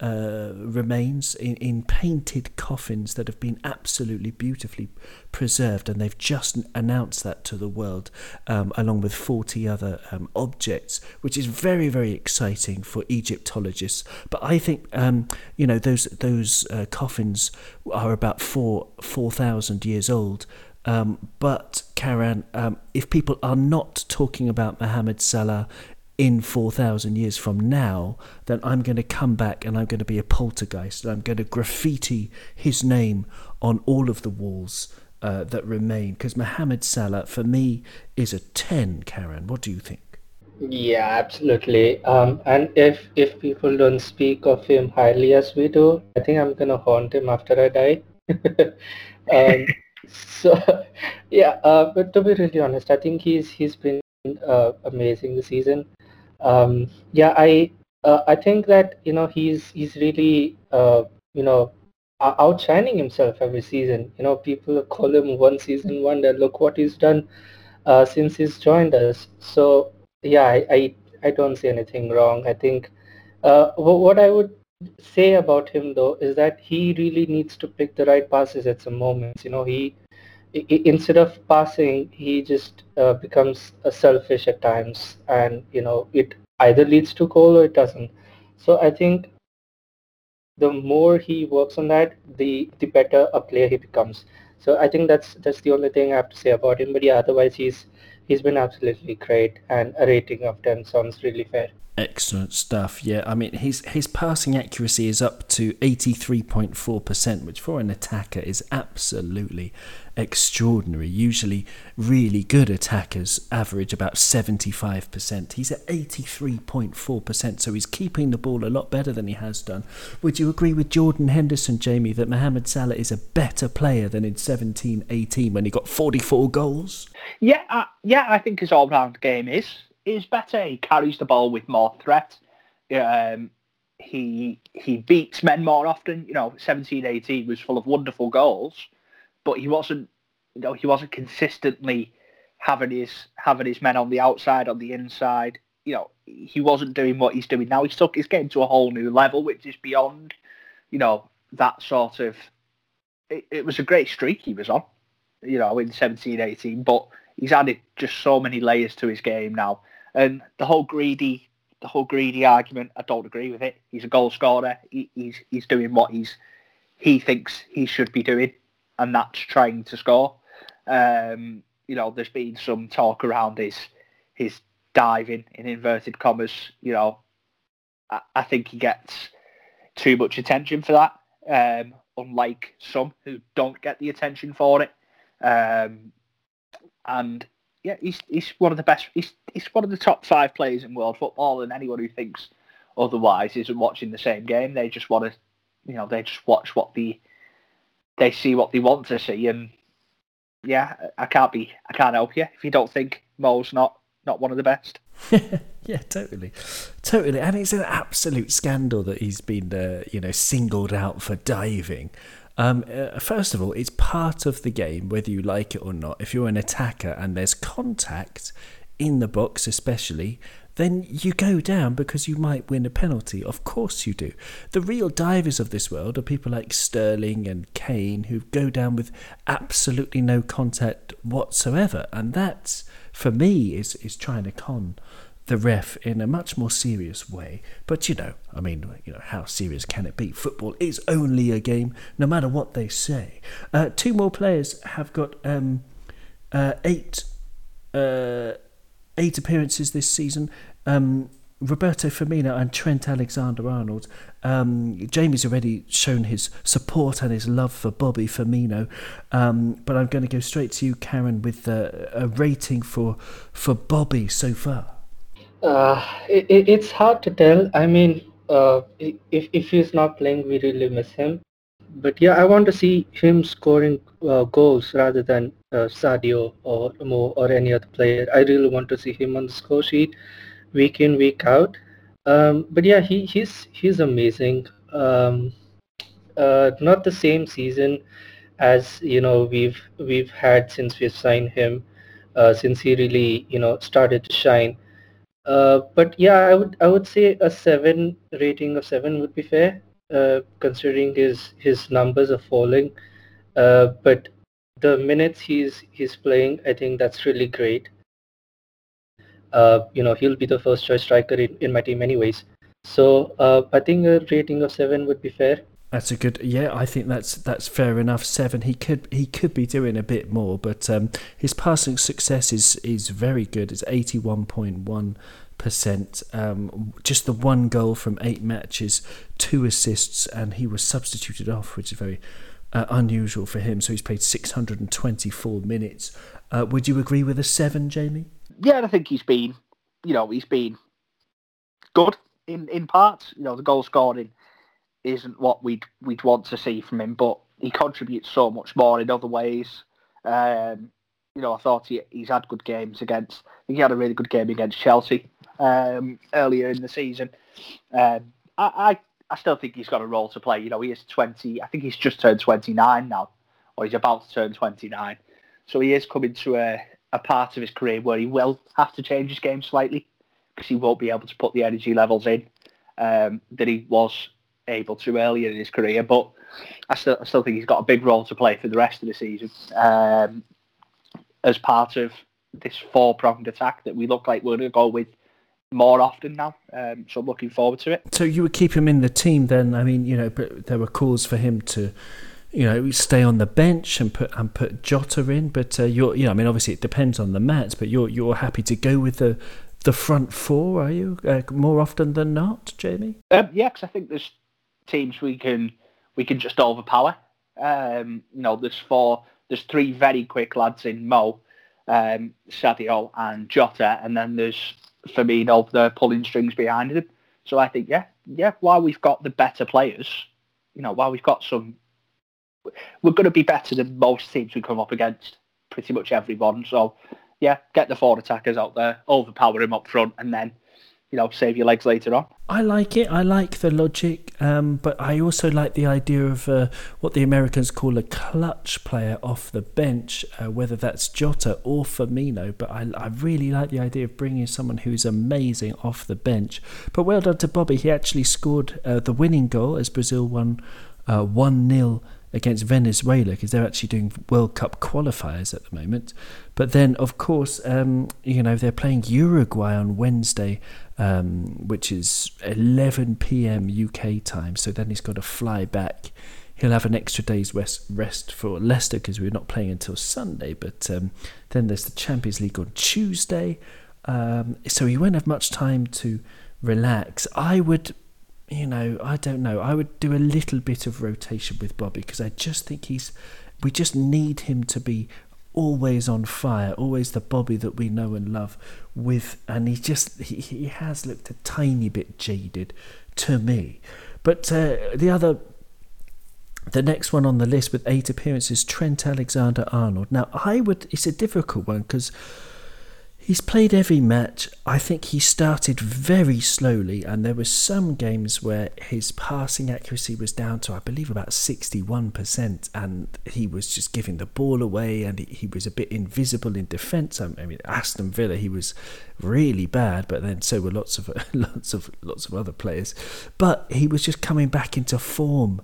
uh, remains in, in painted coffins that have been absolutely beautifully preserved, and they've just announced that to the world, um, along with 40 other um, objects, which is very, very exciting for Egyptologists. But I think, um, you know, those those uh, coffins are about four four thousand years old. Um, but Karan, um, if people are not talking about Mohammed Salah in 4,000 years from now, then I'm going to come back and I'm going to be a poltergeist and I'm going to graffiti his name on all of the walls uh, that remain. Because Mohamed Salah, for me, is a 10, Karan. What do you think? Yeah, absolutely. Um, and if if people don't speak of him highly as we do, I think I'm gonna haunt him after I die. um, so, yeah. Uh, but to be really honest, I think he's he's been uh, amazing this season. Um, yeah, I uh, I think that you know he's he's really uh, you know outshining himself every season. You know, people call him one season wonder. Look what he's done uh, since he's joined us. So yeah, I, I, I don't see anything wrong. I think uh, what I would say about him though is that he really needs to pick the right passes at some moments. You know, he instead of passing, he just uh, becomes selfish at times, and you know it either leads to goal or it doesn't. So I think the more he works on that, the the better a player he becomes. So I think that's that's the only thing I have to say about him. But yeah, otherwise he's he's been absolutely great, and a rating of ten sounds really fair. Excellent stuff. Yeah, I mean his his passing accuracy is up to 83.4%, which for an attacker is absolutely extraordinary. Usually really good attackers average about 75%. He's at 83.4%, so he's keeping the ball a lot better than he has done. Would you agree with Jordan Henderson, Jamie, that Mohamed Salah is a better player than in 17-18 when he got 44 goals? Yeah, uh, yeah, I think his all-round game is is better. He carries the ball with more threat. Um, he he beats men more often. You know, 17, 18 was full of wonderful goals, but he wasn't. You know, he wasn't consistently having his having his men on the outside, on the inside. You know, he wasn't doing what he's doing now. He's took his game to a whole new level, which is beyond, you know, that sort of. It, it was a great streak he was on, you know, in 17, 18, but he's added just so many layers to his game now. And the whole greedy, the whole greedy argument, I don't agree with it. He's a goal scorer. He, he's he's doing what he's he thinks he should be doing, and that's trying to score. Um, you know, there's been some talk around his his diving in inverted commas. You know, I, I think he gets too much attention for that. Um, unlike some who don't get the attention for it. Um, and yeah, he's he's one of the best. He's he's one of the top five players in world football, and anyone who thinks otherwise isn't watching the same game. They just want to, you know, they just watch what the they see what they want to see, and yeah, I can't be, I can't help you if you don't think Mo's not not one of the best. yeah, totally, totally, and it's an absolute scandal that he's been, uh, you know, singled out for diving. Um, uh, first of all, it's part of the game, whether you like it or not. If you're an attacker and there's contact in the box, especially, then you go down because you might win a penalty. Of course you do. The real divers of this world are people like Sterling and Kane who go down with absolutely no contact whatsoever. And that, for me, is, is trying to con the ref in a much more serious way. But you know, I mean, you know, how serious can it be? Football is only a game, no matter what they say. Uh, two more players have got um, uh, eight uh, eight appearances this season. Um, Roberto Firmino and Trent Alexander-Arnold. Um, Jamie's already shown his support and his love for Bobby Firmino, um, but I'm going to go straight to you, Karan, with a rating for for Bobby so far. Uh, it, it's hard to tell. I mean, uh, if if he's not playing, we really miss him. But yeah, I want to see him scoring uh, goals rather than uh, Sadio or Mo or any other player. I really want to see him on the score sheet, week in week out. Um, but yeah, he he's he's amazing. Um, uh, not the same season as you know we've we've had since we've signed him, uh, since he really you know started to shine. Uh, but yeah, I would I would say a seven rating of seven would be fair, considering his his numbers are falling. Uh, but the minutes he's he's playing, I think that's really great. Uh, you know, he'll be the first choice striker in, in my team anyways. So uh, I think a rating of seven would be fair. That's a good. Yeah, I think that's that's fair enough. Seven. He could he could be doing a bit more, but um, his passing success is is very good. It's eighty one point one percent. Um, just the one goal from eight matches, two assists, and he was substituted off, which is very uh, unusual for him. So he's played six hundred and twenty four minutes. Uh, would you agree with a seven, Jamie? Yeah, I think he's been, you know, he's been good in in parts. You know, the goal scoring isn't what we'd we'd want to see from him, but he contributes so much more in other ways. Um, you know, I thought he, he's had good games against. I think he had a really good game against Chelsea um, earlier in the season. Um, I, I, I still think he's got a role to play. You know, he is 20. I think he's just turned 29 now, or he's about to turn 29. So he is coming to a, a part of his career where he will have to change his game slightly because he won't be able to put the energy levels in um, that he was able to earlier in his career. But I still, I still think he's got a big role to play for the rest of the season um, as part of this four-pronged attack that we look like we're going to go with more often now. Um, so I'm looking forward to it. So you would keep him in the team then? I mean, you know, but there were calls for him to, you know, stay on the bench and put and put Jota in. But uh, you're, you know, I mean, obviously it depends on the match. But you're you're happy to go with the the front four, are you? Uh, more often than not, Jamie? Um, yeah, because I think there's teams we can we can just overpower. Um, you know, there's four, there's three very quick lads in Mo, um, Sadio, and Jota, and then there's Firmino, the pulling strings behind him. So I think, yeah, yeah, while we've got the better players, you know, while we've got some, we're going to be better than most teams we come up against, pretty much everyone. So, yeah, get the forward attackers out there, overpower him up front, and then you know, save your legs later on. I like it. I like the logic, um, but I also like the idea of uh, what the Americans call a clutch player off the bench, uh, whether that's Jota or Firmino. But I, I really like the idea of bringing someone who's amazing off the bench. But well done to Bobby. He actually scored uh, the winning goal as Brazil won uh, 1 0 against Venezuela because they're actually doing World Cup qualifiers at the moment. But then, of course, um, you know, they're playing Uruguay on Wednesday, um, which is 11 p.m. UK time. So then he's got to fly back. He'll have an extra day's rest, for Leicester because we're not playing until Sunday. But um, then there's the Champions League on Tuesday. Um, so he won't have much time to relax. I would you know, I don't know. I would do a little bit of rotation with Bobby because I just think he's. We just need him to be always on fire, always the Bobby that we know and love. With and he just he, he has looked a tiny bit jaded to me, but uh, the other. The next one on the list with eight appearances, Trent Alexander Arnold. Now, I would. It's a difficult one because He's played every match. I think he started very slowly, and there were some games where his passing accuracy was down to, I believe, about 61%, and he was just giving the ball away, and he, was a bit invisible in defence. I mean, Aston Villa, he was really bad, but then so were lots of lots of lots of other players. But he was just coming back into form.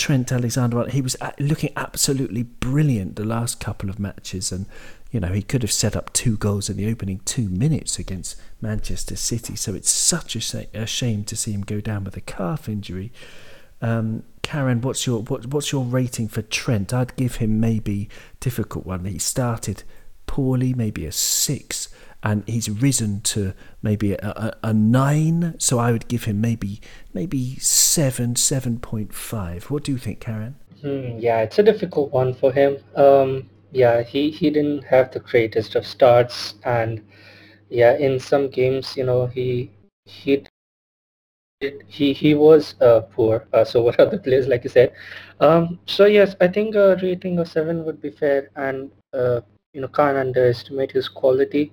Trent Alexander, he was looking absolutely brilliant the last couple of matches, and you know, he could have set up two goals in the opening two minutes against Manchester City. So it's such a, a shame to see him go down with a calf injury. Um, Karan, what's your what, what's your rating for Trent? I'd give him maybe difficult one. He started poorly, maybe a six, and he's risen to maybe a, a, a nine. So I would give him maybe maybe seven, seven point five. What do you think, Karan? Hmm, yeah, it's a difficult one for him. Um, yeah, he, he didn't have the greatest of starts and yeah, in some games, you know, he he he he was uh, poor. Uh, so what other players, like you said. Um, so yes, I think a rating of seven would be fair, and uh, you know can't underestimate his quality.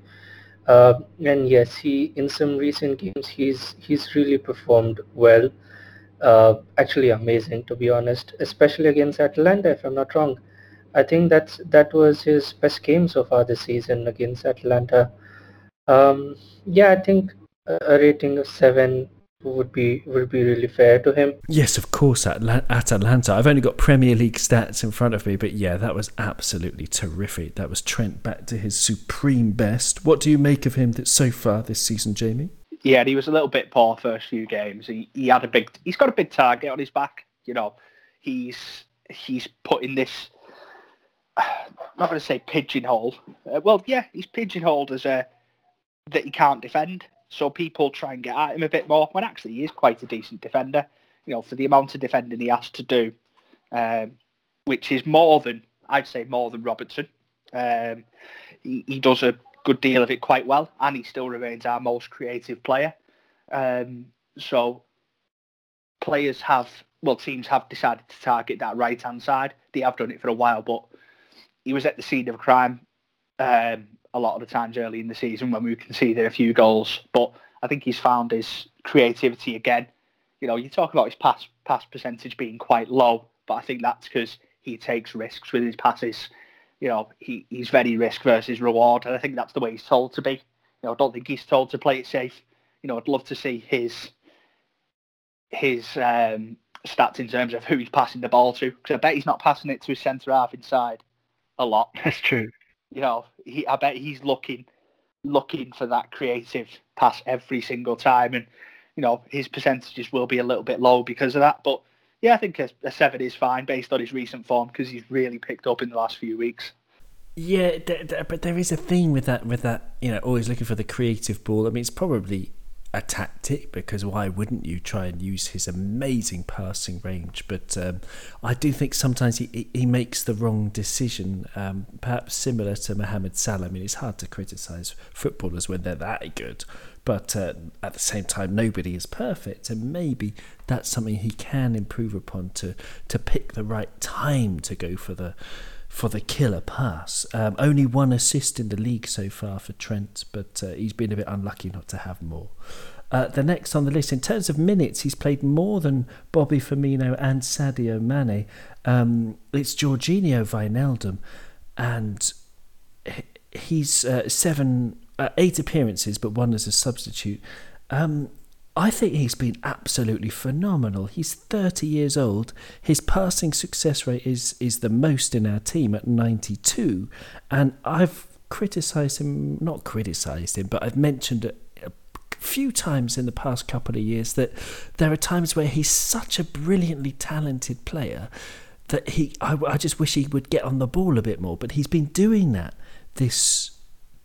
Uh, and yes, he in some recent games he's he's really performed well. Uh, actually, amazing to be honest, especially against Atalanta. if I'm not wrong. I think that's that was his best game so far this season against Atalanta. Um, yeah, I think a rating of seven would be would be really fair to him. Yes, of course, at, at Atalanta. I've only got Premier League stats in front of me, but yeah, that was absolutely terrific. That was Trent back to his supreme best. What do you make of him that so far this season, Jamie? Yeah, he was a little bit poor first few games. He he had a big. He's got a big target on his back. You know, he's he's putting this I'm not going to say pigeonhole. Uh, well, yeah, he's pigeonholed as a that he can't defend. So people try and get at him a bit more when actually he is quite a decent defender. You know, for the amount of defending he has to do, um, which is more than I'd say more than Robertson. Um, he, he does a good deal of it quite well, and he still remains our most creative player. Um, so players have, well, teams have decided to target that right hand side. They have done it for a while, but he was at the scene of a crime um, a lot of the times early in the season when we conceded a few goals. But I think he's found his creativity again. You know, you talk about his pass pass percentage being quite low, but I think that's because he takes risks with his passes. You know, he, he's very risk versus reward, and I think that's the way he's told to be. You know, I don't think he's told to play it safe. You know, I'd love to see his his um, stats in terms of who he's passing the ball to, because I bet he's not passing it to his centre half inside a lot. That's true. You know, he I bet he's looking looking for that creative pass every single time, and you know his percentages will be a little bit low because of that. But yeah, I think a, a seven is fine based on his recent form because he's really picked up in the last few weeks. Yeah, but there is a thing with that. With that, you know, always looking for the creative ball. I mean, it's probably a tactic because why wouldn't you try and use his amazing passing range? But um, I do think sometimes he, he makes the wrong decision, um, perhaps similar to Mohamed Salah. I mean, it's hard to criticise footballers when they're that good, but uh, at the same time, nobody is perfect, and maybe that's something he can improve upon to to pick the right time to go for the for the killer pass. Um, only one assist in the league so far for Trent, but uh, he's been a bit unlucky not to have more. Uh, the next on the list, in terms of minutes, he's played more than Bobby Firmino and Sadio Mane. Um, it's Georginio Wijnaldum, and he's uh, seven, uh, eight appearances, but one as a substitute. Um, I think he's been absolutely phenomenal. He's 30 years old. His passing success rate is is the most in our team at 92, and I've criticised him, not criticised him, but I've mentioned it a few times in the past couple of years that there are times where he's such a brilliantly talented player that he I, I just wish he would get on the ball a bit more, but he's been doing that this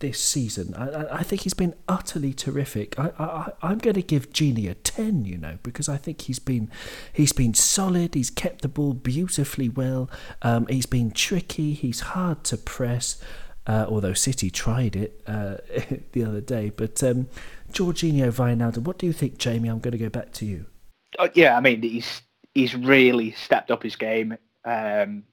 this season. I, I, think he's been utterly terrific. I, I, am going to give Genie a ten, you know, because I think he's been he's been solid. He's kept the ball beautifully well. Um, he's been tricky. He's hard to press. Uh, although City tried it uh, the other day, but um, Wijnaldum, what do you think, Jamie? I'm going to go back to you. Uh, yeah, I mean he's he's really stepped up his game. Um,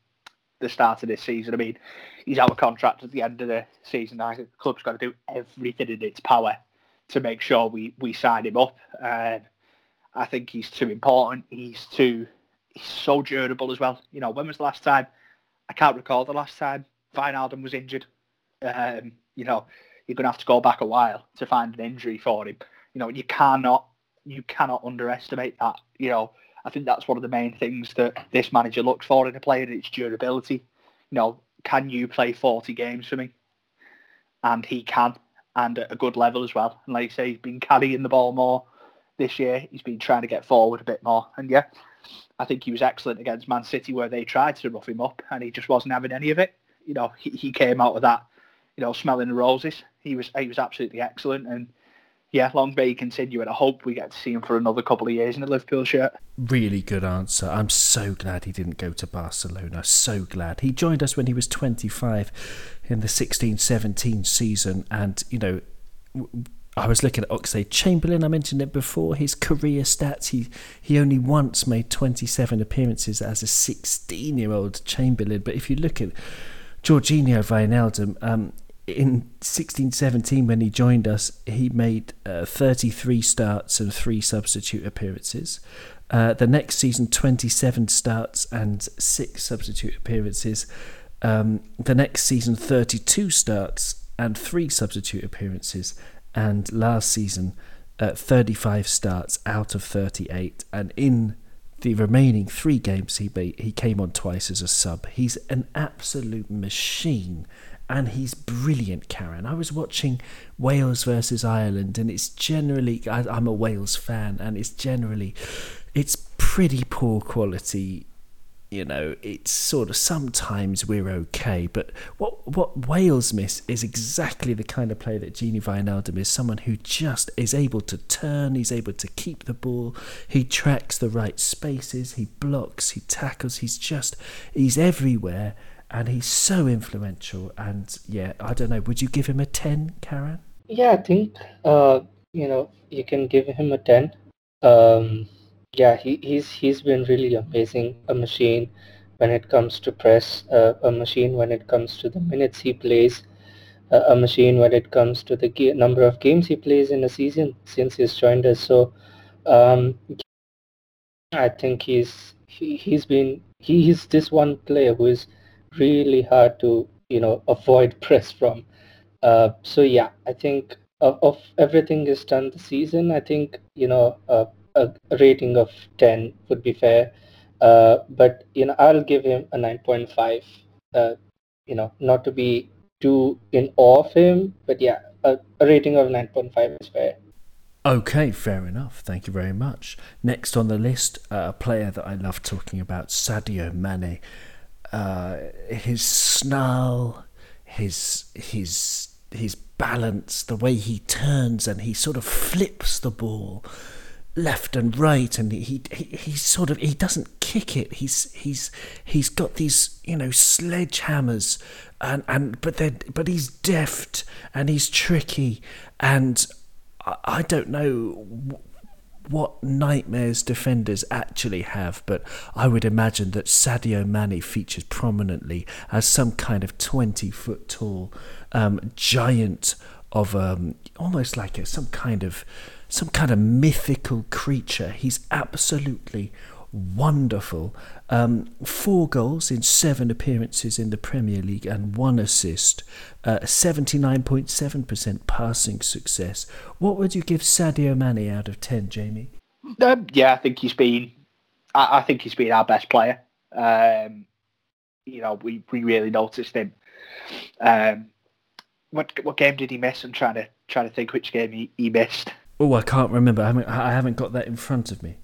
the start of this season. I mean, he's out of contract at the end of the season. I think the club's got to do everything in its power to make sure we, we sign him up. Uh, I think he's too important. He's too he's so durable as well. You know, when was the last time? I can't recall the last time Wijnaldum was injured. Um, you know, you're going to have to go back a while to find an injury for him. You know, you cannot you cannot underestimate that. You know, I think that's one of the main things that this manager looks for in a player, its durability. You know, can you play 40 games for me? And he can, and at a good level as well. And like you say, he's been carrying the ball more this year. He's been trying to get forward a bit more. And yeah, I think he was excellent against Man City where they tried to rough him up and he just wasn't having any of it. You know, he, he came out of that, you know, smelling the roses. He was he was absolutely excellent and yeah, long may he continue, and I hope we get to see him for another couple of years in a Liverpool shirt. Really good answer. I'm so glad he didn't go to Barcelona. So glad. He joined us when he was 25 in the 16 17 season, and, you know, I was looking at Oxlade Chamberlain. I mentioned it before. His career stats. He he only once made 27 appearances as a 16 year old Chamberlain. But if you look at Georginio Wijnaldum, um, in 1617 when he joined us he made uh, 33 starts and 3 substitute appearances. Uh, the next season 27 starts and 6 substitute appearances. Um, the next season 32 starts and 3 substitute appearances. And last season uh, 35 starts out of 38 and in the remaining three games he he came on twice as a sub. He's an absolute machine and he's brilliant, Karan. I was watching Wales versus Ireland, and it's generally I, am a Wales fan, and it's generally it's pretty poor quality. You know, it's sort of sometimes we're okay, but what what Wales miss is exactly the kind of player that Genie Wijnaldum is. Someone who just is able to turn, he's able to keep the ball, he tracks the right spaces, he blocks, he tackles, he's just he's everywhere and he's so influential. And yeah, I don't know. Would you give him a ten, Karan? Yeah, I think uh, you know you can give him a ten. Um, yeah, he, he's he's been really amazing. A machine when it comes to press, uh, a machine when it comes to the minutes he plays. a machine when it comes to the number of games he plays in a season since he's joined us. So um, I think he's he, he's been he, he's this one player who is really hard to you know avoid press from. Uh, so yeah, I think of, of everything is done this season, I think you know uh, a, rating of ten would be fair. Uh, but you know I'll give him a nine point five. Uh, you know, not to be too in awe of him, but yeah, a, a rating of nine point five is fair. Okay, fair enough. Thank you very much. Next on the list, uh, a player that I love talking about, Sadio Mane. Uh, his snarl, his his his balance, the way he turns and he sort of flips the ball left and right and he, he he sort of he doesn't kick it. He's he's he's got these you know sledgehammers and and but then but he's deft and he's tricky and I, I don't know what nightmares defenders actually have, but I would imagine that Sadio Mane features prominently as some kind of 20 foot tall um, giant of um, almost like a, some kind of some kind of mythical creature. He's absolutely wonderful. Um, four goals in seven appearances in the Premier League and one assist. Uh, 79.7% passing success. What would you give Sadio Mane out of 10, Jamie? Um, yeah, I think he's been. I, I, think he's been our best player. Um, you know, we, we really noticed him. Um, what what game did he miss? I'm trying to trying to think which game he, he missed. Oh, I can't remember. I haven't I haven't got that in front of me.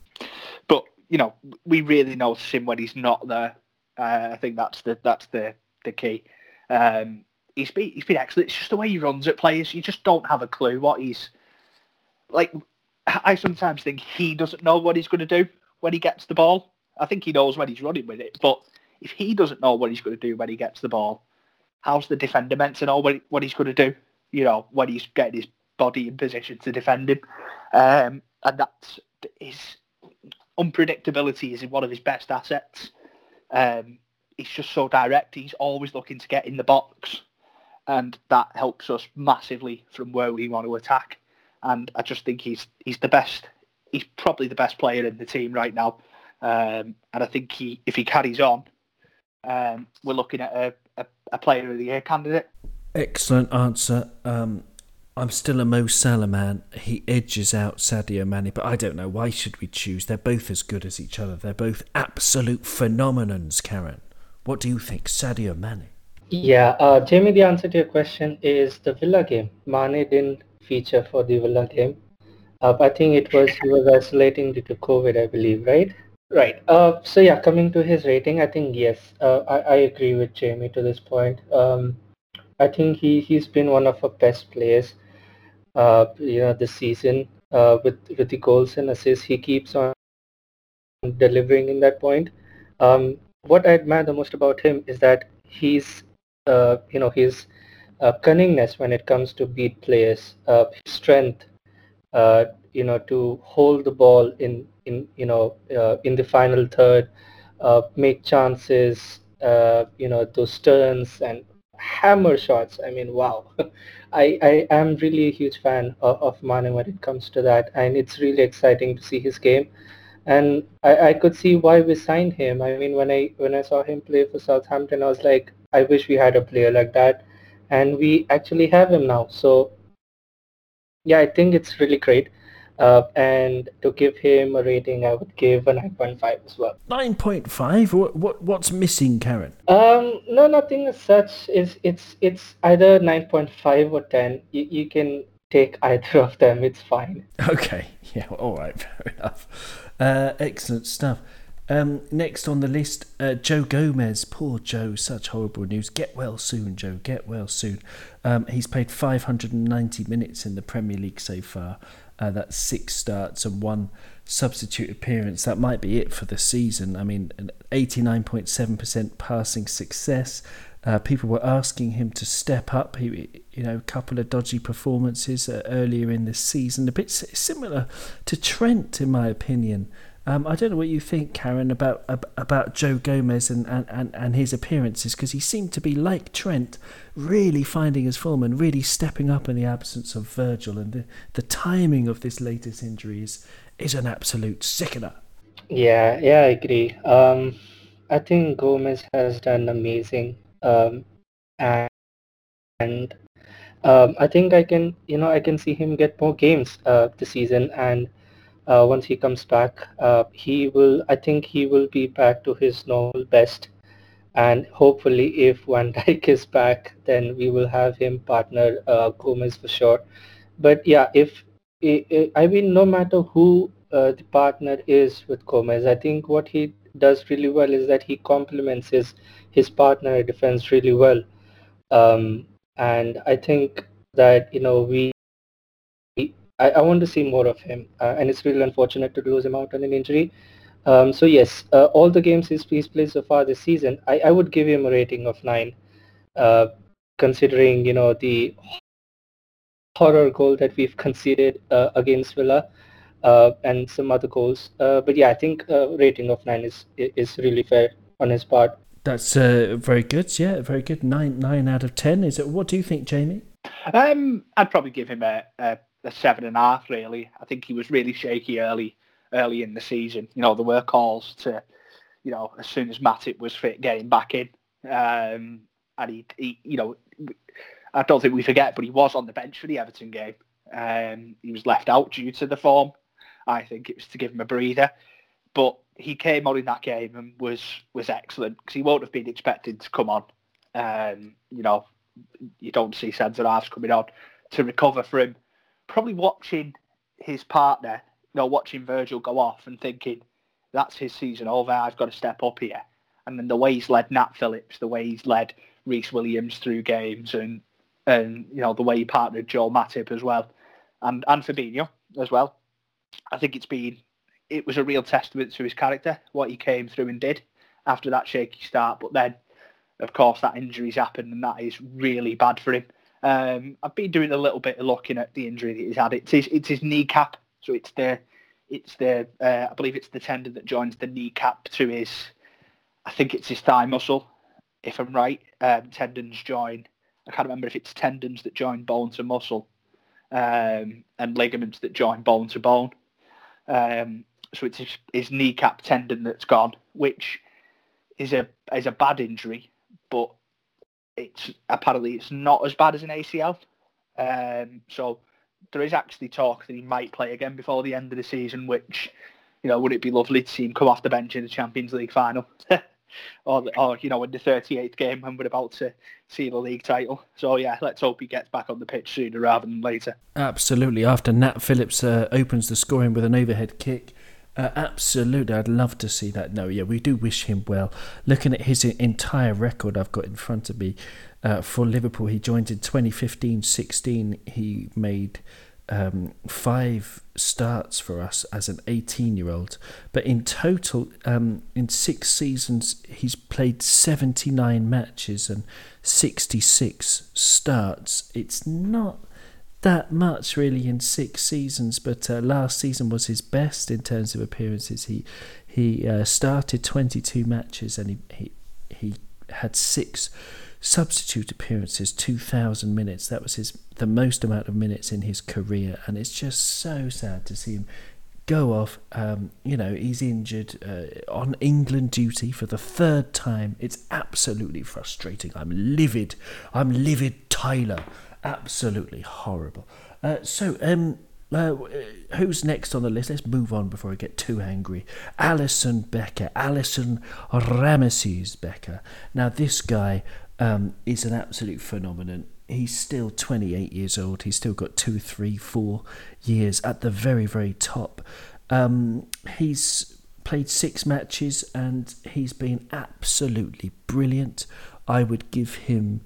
You know, we really notice him when he's not there. Uh, I think that's the that's the the key. Um, he's been he's been excellent. It's just the way he runs at players. You just don't have a clue what he's like. I sometimes think he doesn't know what he's going to do when he gets the ball. I think he knows when he's running with it, but if he doesn't know what he's going to do when he gets the ball, how's the defender meant to know what, what he's going to do? You know, when he's getting his body in position to defend him, um, and that's his unpredictability is one of his best assets. Um, he's just so direct. He's always looking to get in the box, and that helps us massively from where we want to attack. And I just think he's he's the best. He's probably the best player in the team right now. Um, and I think he, if he carries on, um, we're looking at a, a, a, player of the year candidate. Excellent answer. Um, I'm still a Mo Salah man. He edges out Sadio Mane, but I don't know. Why should we choose? They're both as good as each other. They're both absolute phenomenons, Karan. What do you think, Sadio Mane? Yeah, uh, Jamie, the answer to your question is the Villa game. Mane didn't feature for the Villa game. Uh, I think it was he was isolating due to COVID, I believe, right? Right. Uh, so yeah, coming to his rating, I think yes, uh, I, I agree with Jamie to this point. Um, I think he he's been one of our best players uh, you know, this season uh, with with the goals and assists. He keeps on delivering in that point. Um, what I admire the most about him is that he's, uh, you know, his uh, cunningness when it comes to beat players, uh, his strength, uh, you know, to hold the ball in in you know in the final third, make chances, you know, those turns and hammer shots. I mean, wow. I, I am really a huge fan of, of Mane when it comes to that, and it's really exciting to see his game. And I, I could see why we signed him. I mean, when I when I saw him play for Southampton, I was like, I wish we had a player like that, and we actually have him now. So, yeah, I think it's really great. Uh, and to give him a rating, I would give a 9.5 as well. 9.5? What, what what's missing, Karan? Um, no, nothing as such. It's it's it's either 9.5 or 10. You, you can take either of them. It's fine. Okay. Yeah. All right. Fair enough. Uh, excellent stuff. Um, next on the list, uh, Joe Gomez. Poor Joe, such horrible news. Get well soon, Joe. Get well soon. Um, he's played 590 minutes in the Premier League so far. Uh, that's six starts and one substitute appearance. That might be it for the season. I mean, an 89.7% passing success. Uh, people were asking him to step up. He, you know, a couple of dodgy performances uh, earlier in the season, a bit similar to Trent, in my opinion. Um, I don't know what you think, Karan, about about Joe Gomez and, and, and, his appearances because he seemed to be like Trent, really finding his form and really stepping up in the absence of Virgil. And the, the timing of this latest injury is, is an absolute sickener. Yeah, yeah, I agree. Um, I think Gomez has done amazing, um, and, and um, I think I can, you know, I can see him get more games uh, this season, and uh, once he comes back, uh, he will. I think he will be back to his normal best, and hopefully, if Van Dijk is back, then we will have him partner uh, Gomez for sure. But yeah, if I mean, no matter who uh, the partner is with Gomez. I think what he does really well is that he complements his his partner defense really well, um, and I think that you know we. I, I want to see more of him, uh, and it's really unfortunate to lose him out on an injury. Um, so yes, uh, all the games he's, he's played so far this season, I, I would give him a rating of nine, uh, considering you know the horror goal that we've conceded uh, against Villa uh, and some other goals. Uh, but yeah, I think uh, rating of nine is is really fair on his part. That's uh, very good. Yeah, very good. Nine nine out of ten. Is it? What do you think, Jamie? Um, I'd probably give him a, a, seven and a half. Really, I think he was really shaky early early in the season. You know, there were calls to, you know, as soon as Matip was fit, getting back in. Um, and he, he, you know, I don't think we forget, but he was on the bench for the Everton game. Um, he was left out due to the form. I think it was to give him a breather. But he came on in that game and was was excellent because he won't have been expected to come on. Um, you know, you don't see centre halves coming on to recover from probably watching his partner, you know, watching Virgil go off and thinking that's his season over. I've got to step up here. And then the way he's led Nat Phillips, the way he's led Rhys Williams through games, and and you know the way he partnered Joel Matip as well, and and Fabinho as well. I think it's been it was a real testament to his character, what he came through and did after that shaky start. But then, of course, that injury's happened, and that is really bad for him. Um, I've been doing a little bit of looking at the injury that he's had. It's his, it's his kneecap, so it's the it's the uh, I believe it's the tendon that joins the kneecap to his. I think it's his thigh muscle, if I'm right. Um, tendons join. I can't remember if it's tendons that join bone to muscle, um, and ligaments that join bone to bone. Um, so it's his, his, kneecap tendon that's gone, which is a is a bad injury, but it's apparently it's not as bad as an ACL. Um, so there is actually talk that he might play again before the end of the season, which you know would it be lovely to see him come off the bench in the Champions League final. or, or you know in the 38th game when we're about to see the league title. So yeah, let's hope he gets back on the pitch sooner rather than later. Absolutely. After Nat Phillips uh, opens the scoring with an overhead kick. Uh, absolutely, I'd love to see that. No, yeah, we do wish him well. Looking at his entire record, I've got in front of me uh, for Liverpool. He joined in 2015-16. He made um, five starts for us as an 18 year old, but in total, um, in six seasons, he's played 79 matches and 66 starts. It's not that much really in six seasons, but uh, last season was his best in terms of appearances. He he uh, started 22 matches and he, he, he had six substitute appearances, 2,000 minutes. That was his the most amount of minutes in his career, and it's just so sad to see him go off. Um, you know, he's injured uh, on England duty for the third time. It's absolutely frustrating. I'm livid. I'm livid, Tyler. Absolutely horrible. Uh, so, um, uh, who's next on the list? Let's move on before I get too angry. Alisson Becker, Alisson Rameses Becker. Now, this guy um, is an absolute phenomenon. He's still 28 years old. He's still got two, three, four years at the very, very top. Um, he's played six matches and he's been absolutely brilliant. I would give him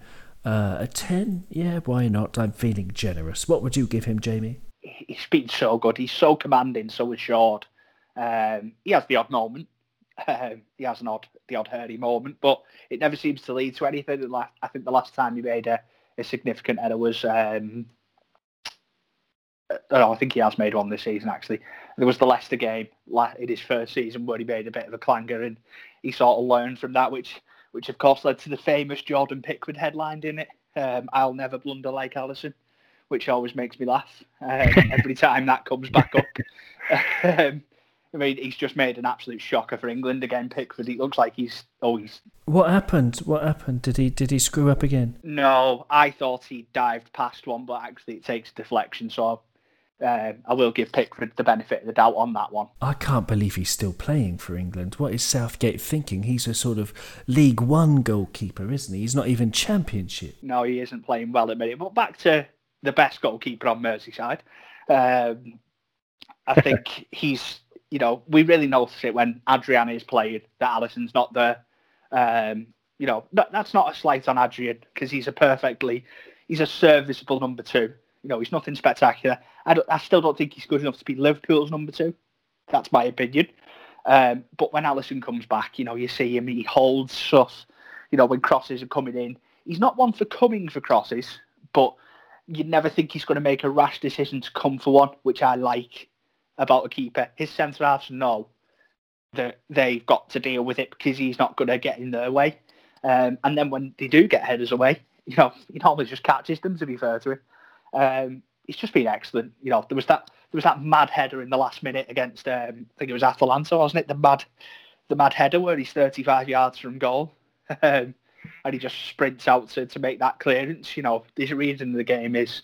uh, a 10. Yeah, why not? I'm feeling generous. What would you give him, Jamie? He's been so good. He's so commanding, so assured. Um, he has the odd moment, um, he has an odd, the odd hurdy moment, but it never seems to lead to anything. I think the last time he made a, a significant error was um, Oh, I think he has made one this season actually. There was the Leicester game in his first season where he made a bit of a clanger, and he sort of learned from that, which which of course led to the famous Jordan Pickford headline, didn't it? Um, I'll never blunder like Alisson, which always makes me laugh um, every time that comes back up. um, I mean, he's just made an absolute shocker for England again. Pickford. He looks like he's oh he's. What happened? What happened? Did he did he screw up again? No, I thought he dived past one, but actually it takes deflection. So uh, I will give Pickford the benefit of the doubt on that one. I can't believe he's still playing for England. What is Southgate thinking? He's a sort of League One goalkeeper, isn't he? He's not even Championship. No, he isn't playing well at the minute. But back to the best goalkeeper on Merseyside. Um, I think he's you know, we really notice it when Adrian is playing that Alisson's not there. Um, you know, that, that's not a slight on Adrian because he's a perfectly, he's a serviceable number two. You know, he's nothing spectacular. I, I still don't think he's good enough to be Liverpool's number two. That's my opinion. Um, but when Alisson comes back, you know, you see him, he holds stuff, you know, when crosses are coming in. He's not one for coming for crosses, but you never think he's going to make a rash decision to come for one, which I like about a keeper. His centre halves know that they've got to deal with it because he's not going to get in their way. Um, and then when they do get headers away, you know, he normally just catches them. To be fair to him, um, he's just been excellent. You know, there was that there was that mad header in the last minute against um, I think it was Atalanta, wasn't it? The mad the mad header where he's 35 yards from goal. Um, and he just sprints out to, to make that clearance. You know, his reading of the game is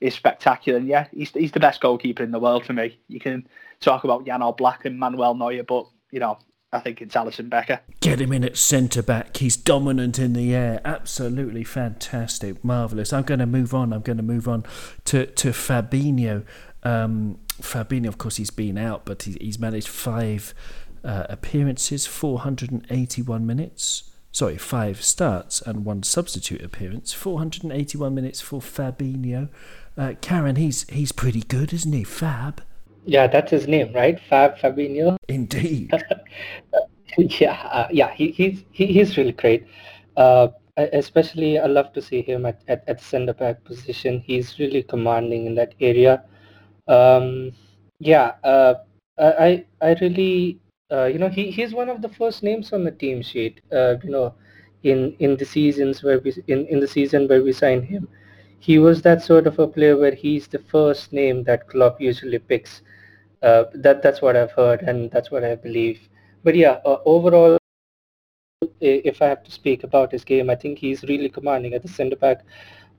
is spectacular. And yeah, he's he's the best goalkeeper in the world for me. You can talk about Jan Oblak and Manuel Neuer, but you know, I think it's Alisson Becker. Get him in at centre back. He's dominant in the air. Absolutely fantastic, marvelous. I'm going to move on. I'm going to move on to to Fabinho. Um, Fabinho, of course, he's been out, but he, he's managed five uh, appearances, 481 minutes sorry, five starts and one substitute appearance. 481 minutes for Fabinho. Uh, Karan, he's he's pretty good, isn't he? Fab. Yeah, that's his name, right? Fab Fabinho. Indeed. yeah, uh, yeah, he, he's he, he's really great. Uh, especially, I love to see him at, at, at centre back position. He's really commanding in that area. Um, yeah, uh, I I really uh, you know he, he's one of the first names on the team sheet. Uh, you know, in in the seasons where we in, in the season where we signed him, he was that sort of a player where he's the first name that Klopp usually picks. Uh, that that's what I've heard and that's what I believe. But yeah, uh, overall, if I have to speak about his game, I think he's really commanding at the centre back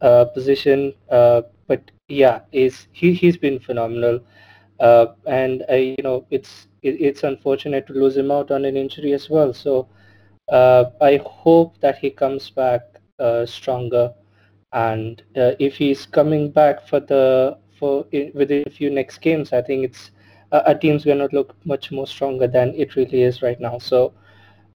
uh, position. Uh, but yeah, is he he's been phenomenal. Uh, and uh, you know it's it, it's unfortunate to lose him out on an injury as well. So I hope that he comes back stronger, and uh, if he's coming back for the for in, within a few next games, I think it's a team's going to look much more stronger than it really is right now. So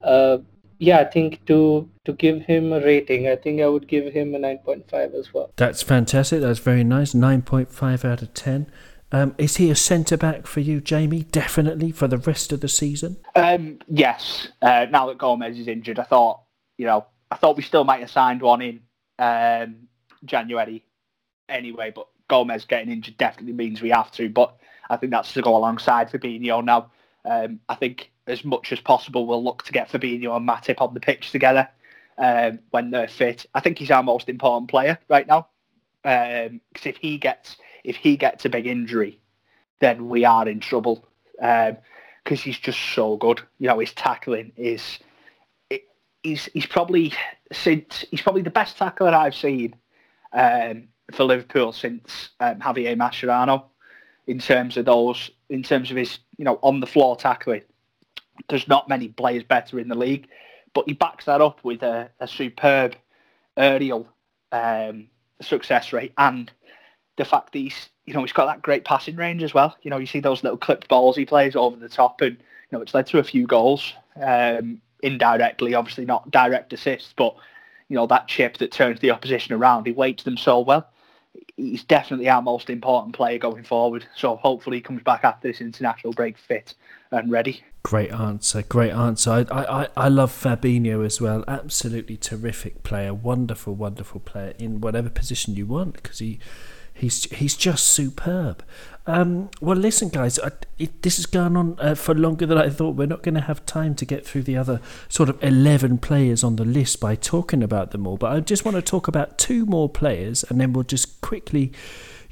uh, yeah, I think to to give him a rating, I think I would give him a 9.5 as well. That's fantastic. That's very nice. 9.5 out of 10. Um, is he a centre back for you, Jamie? Definitely for the rest of the season. Um, yes. Uh, now that Gomez is injured, I thought you know I thought we still might have signed one in um, January anyway, but Gomez getting injured definitely means we have to. But I think that's to go alongside Fabinho now. Um, I think as much as possible we'll look to get Fabinho and Matip on the pitch together um, when they're fit. I think he's our most important player right now because um, if he gets if he gets a big injury, then we are in trouble because um, he's just so good. You know, his tackling is he's he's probably since he's probably the best tackler I've seen um, for Liverpool since um, Javier Mascherano in terms of those in terms of his you know on the floor tackling. There's not many players better in the league, but he backs that up with a, a superb aerial um, success rate and the fact that he's, you know, he's got that great passing range as well. You know, you see those little clipped balls he plays over the top, and you know, it's led to a few goals um, indirectly. Obviously, not direct assists, but you know that chip that turns the opposition around. He weights them so well. He's definitely our most important player going forward. So hopefully, he comes back after this international break fit and ready. Great answer, great answer. I, I, I love Fabinho as well. Absolutely terrific player, wonderful, wonderful player in whatever position you want because he he's he's just superb. Um, well, listen, guys, I, it, this has gone on uh, for longer than I thought. We're not going to have time to get through the other sort of 11 players on the list by talking about them all. But I just want to talk about two more players, and then we'll just quickly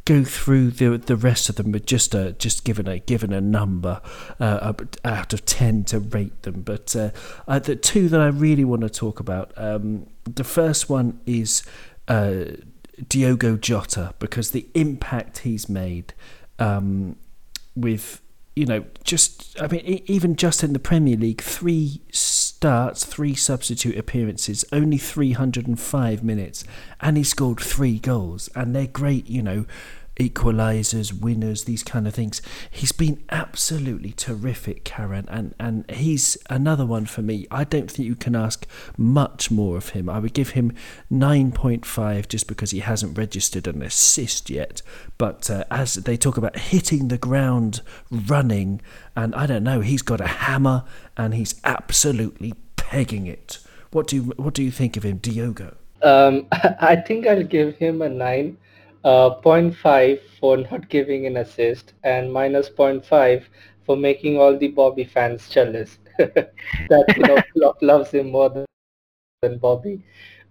go through the the rest of them with just a just given a given a number uh, out of ten to rate them. But uh, uh, the two that I really want to talk about, um, the first one is uh, Diogo Jota because the impact he's made um, with you know, just I mean, even just in the Premier League, three starts, three substitute appearances, only 305 minutes, and he scored three goals, and they're great, you know, equalizers, winners, these kind of things. He's been absolutely terrific, Karan, and, and he's another one for me. I don't think you can ask much more of him. I would give him 9.5 just because he hasn't registered an assist yet. But uh, as they talk about hitting the ground running, and I don't know, he's got a hammer and he's absolutely pegging it. What do you, what do you think of him, Diogo? Um, I think I'll give him a nine uh, 0.5 for not giving an assist, and minus 0.5 for making all the Bobby fans jealous. that you know Klopp loves him more than, than Bobby.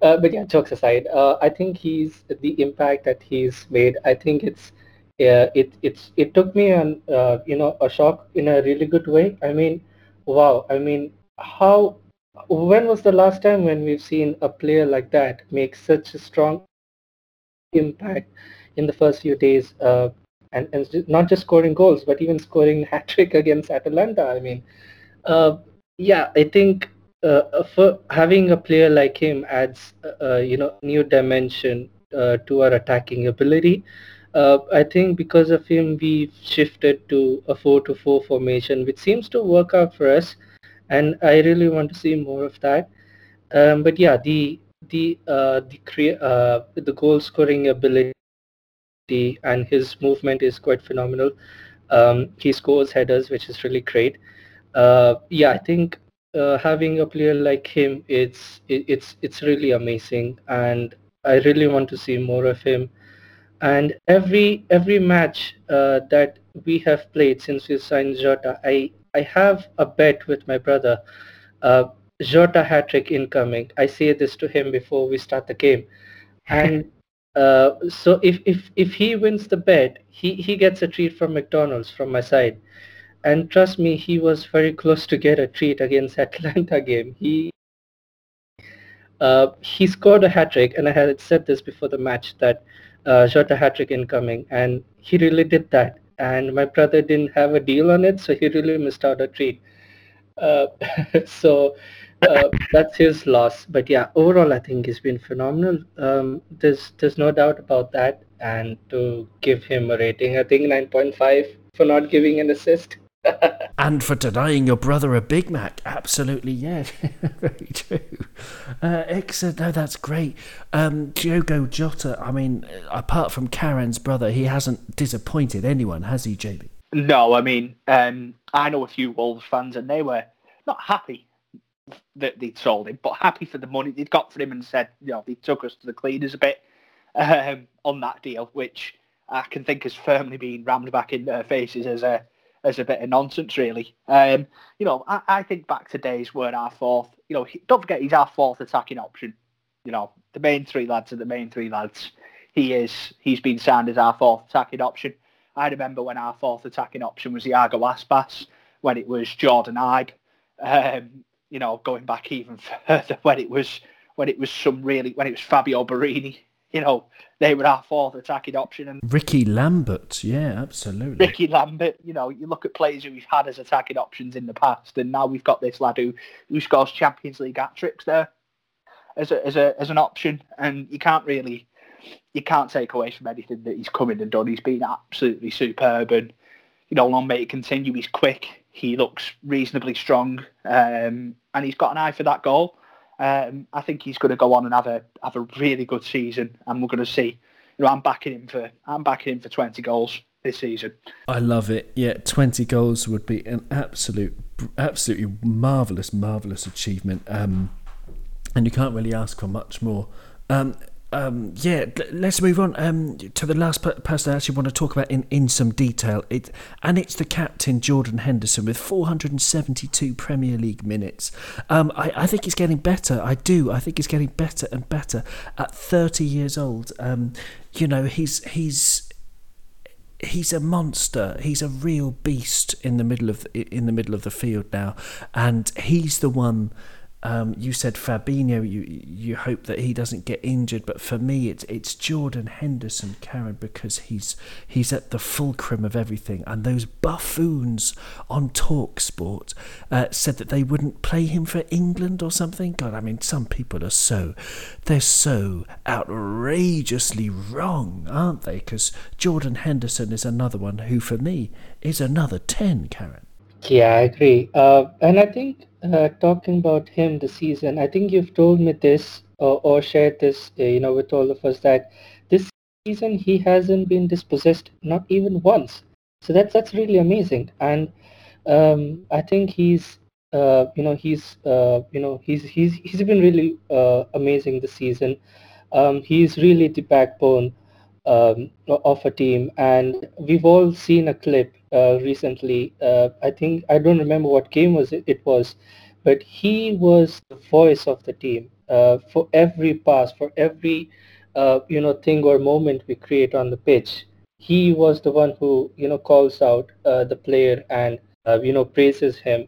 Uh, but yeah, jokes aside, uh, I think he's the impact that he's made. I think it's yeah, it it's it took me an uh, you know a shock in a really good way. I mean, wow. I mean, how when was the last time when we've seen a player like that make such a strong impact in the first few days, uh, and, and not just scoring goals, but even scoring hat trick against Atalanta. I mean, uh, yeah, I think uh, for having a player like him adds, uh, uh, you know, new dimension uh, to our attacking ability. I think because of him, we've shifted to a four-to-four formation, which seems to work out for us, and I really want to see more of that. Um, but yeah, the the uh, the crea- uh, the goal scoring ability and his movement is quite phenomenal. Um, he scores headers, which is really great. Uh, yeah, I think uh, having a player like him, it's it, it's it's really amazing, and I really want to see more of him. And every every match uh, that we have played since we signed Jota, I I have a bet with my brother. Jota hat trick incoming. I say this to him before we start the game, and uh, so if if if he wins the bet, he he gets a treat from McDonald's from my side, and trust me, he was very close to get a treat against Atalanta game. He uh, he scored a hat trick, and I had said this before the match that uh, Jota hat trick incoming, and he really did that. And my brother didn't have a deal on it, so he really missed out a treat. Uh, so uh, that's his loss. But yeah, overall, I think he's been phenomenal. Um, there's there's no doubt about that. And to give him a rating, I think 9.5 for not giving an assist. and for denying your brother a Big Mac. Absolutely, yeah. Very true. Uh, excellent. No, that's great. Um, Diogo Jota, I mean, apart from Karan's brother, he hasn't disappointed anyone, has he, JB? No, I mean, um, I know a few Wolves fans, and they were not happy that they'd sold him, but happy for the money they'd got for him and said, you know, they took us to the cleaners a bit um, on that deal, which I can think has firmly been rammed back in their faces as a as a bit of nonsense, really. Um, you know, I, I, think back to days where our fourth, you know, don't forget he's our fourth attacking option. You know, the main three lads are the main three lads. He is, he's been signed as our fourth attacking option. I remember when our fourth attacking option was Iago Aspas, when it was Jordan Ibe. Um, you know, going back even further when it was when it was some really when it was Fabio Borini. you know, they were our fourth attacking option. And Ricky Lambert, yeah, absolutely. Ricky Lambert, you know, you look at players who we've had as attacking options in the past, and now we've got this lad who who scores Champions League hat tricks there as a as a as an option, and you can't really you can't take away from anything that he's come in and done. He's been absolutely superb, and you know, long may it continue. He's quick. He looks reasonably strong, um, and he's got an eye for that goal. Um, I think he's going to go on and have a have a really good season, and we're going to see. You know, I'm backing him for I'm backing him for 20 goals this season. I love it. Yeah, 20 goals would be an absolute, absolutely marvelous, marvelous achievement. Um, and you can't really ask for much more. Um, um, yeah, let's move on um, to the last person I actually want to talk about in, in some detail. It and it's the captain Jordan Henderson with 472 Premier League minutes. Um, I, I, think he's getting better. I do. I think he's getting better and better at 30 years old. Um, you know, he's he's he's a monster. He's a real beast in the middle of in the middle of the field now, and he's the one um, you said Fabinho. You you hope that he doesn't get injured, but for me, it's it's Jordan Henderson, Karan, because he's he's at the fulcrum of everything. And those buffoons on Talksport uh, said that they wouldn't play him for England or something. God, I mean, some people are so they're so outrageously wrong, aren't they? Because Jordan Henderson is another one who, for me, is another ten, Karan. Yeah, I agree. Uh, and I think uh, talking about him this season, I think you've told me this or, or shared this, uh, you know, with all of us that this season he hasn't been dispossessed not even once. So that's that's really amazing. And um, I think he's, uh, you know, he's, uh, you know, he's he's he's been really uh, amazing this season. Um, he's really the backbone um, of a team, and we've all seen a clip uh, recently. Uh, I think I don't remember what game was it, it was, but he was the voice of the team uh, for every pass, for every uh, you know thing or moment we create on the pitch. He was the one who you know calls out uh, the player and uh, you know praises him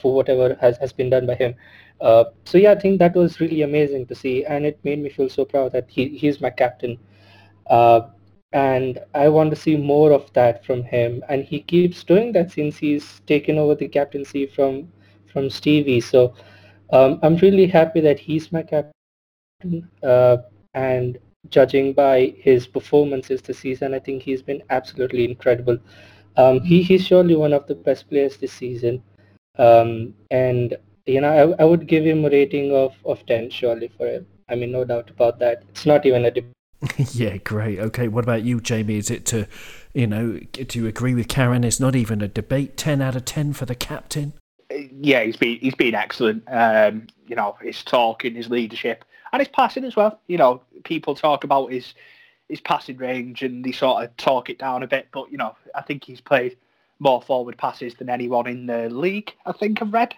for whatever has, has been done by him. so yeah, I think that was really amazing to see, and it made me feel so proud that he he's my captain. Uh, and I want to see more of that from him. And he keeps doing that since he's taken over the captaincy from from Stevie. So um, I'm really happy that he's my captain. Uh, and judging by his performances this season, I think he's been absolutely incredible. Um, he, he's surely one of the best players this season. Um, and you know, I, I would give him a rating of, of 10 surely for him. I mean, no doubt about that. It's not even a debate yeah, great. Okay, what about you, Jamie? Is it to, you know, do you agree with Karan? It's not even a debate. Ten out of ten for the captain. Yeah, he's been he's been excellent. Um, you know, his talking, his leadership, and his passing as well. You know, people talk about his his passing range and they sort of talk it down a bit, but you know, I think he's played more forward passes than anyone in the league. I think I've read.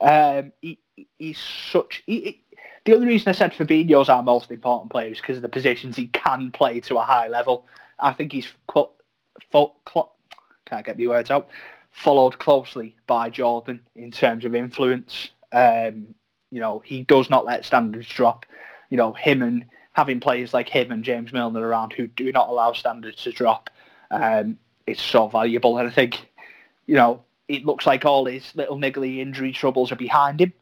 Um, he, he's such he, the only reason I said Fabinho's our most important player is because of the positions he can play to a high level. I think he's fo- cl- can't get the words out. Followed closely by Jordan in terms of influence. Um, you know, he does not let standards drop. You know, him and having players like him and James Milner around who do not allow standards to drop, um, it's so valuable. And I think, you know, it looks like all his little niggly injury troubles are behind him.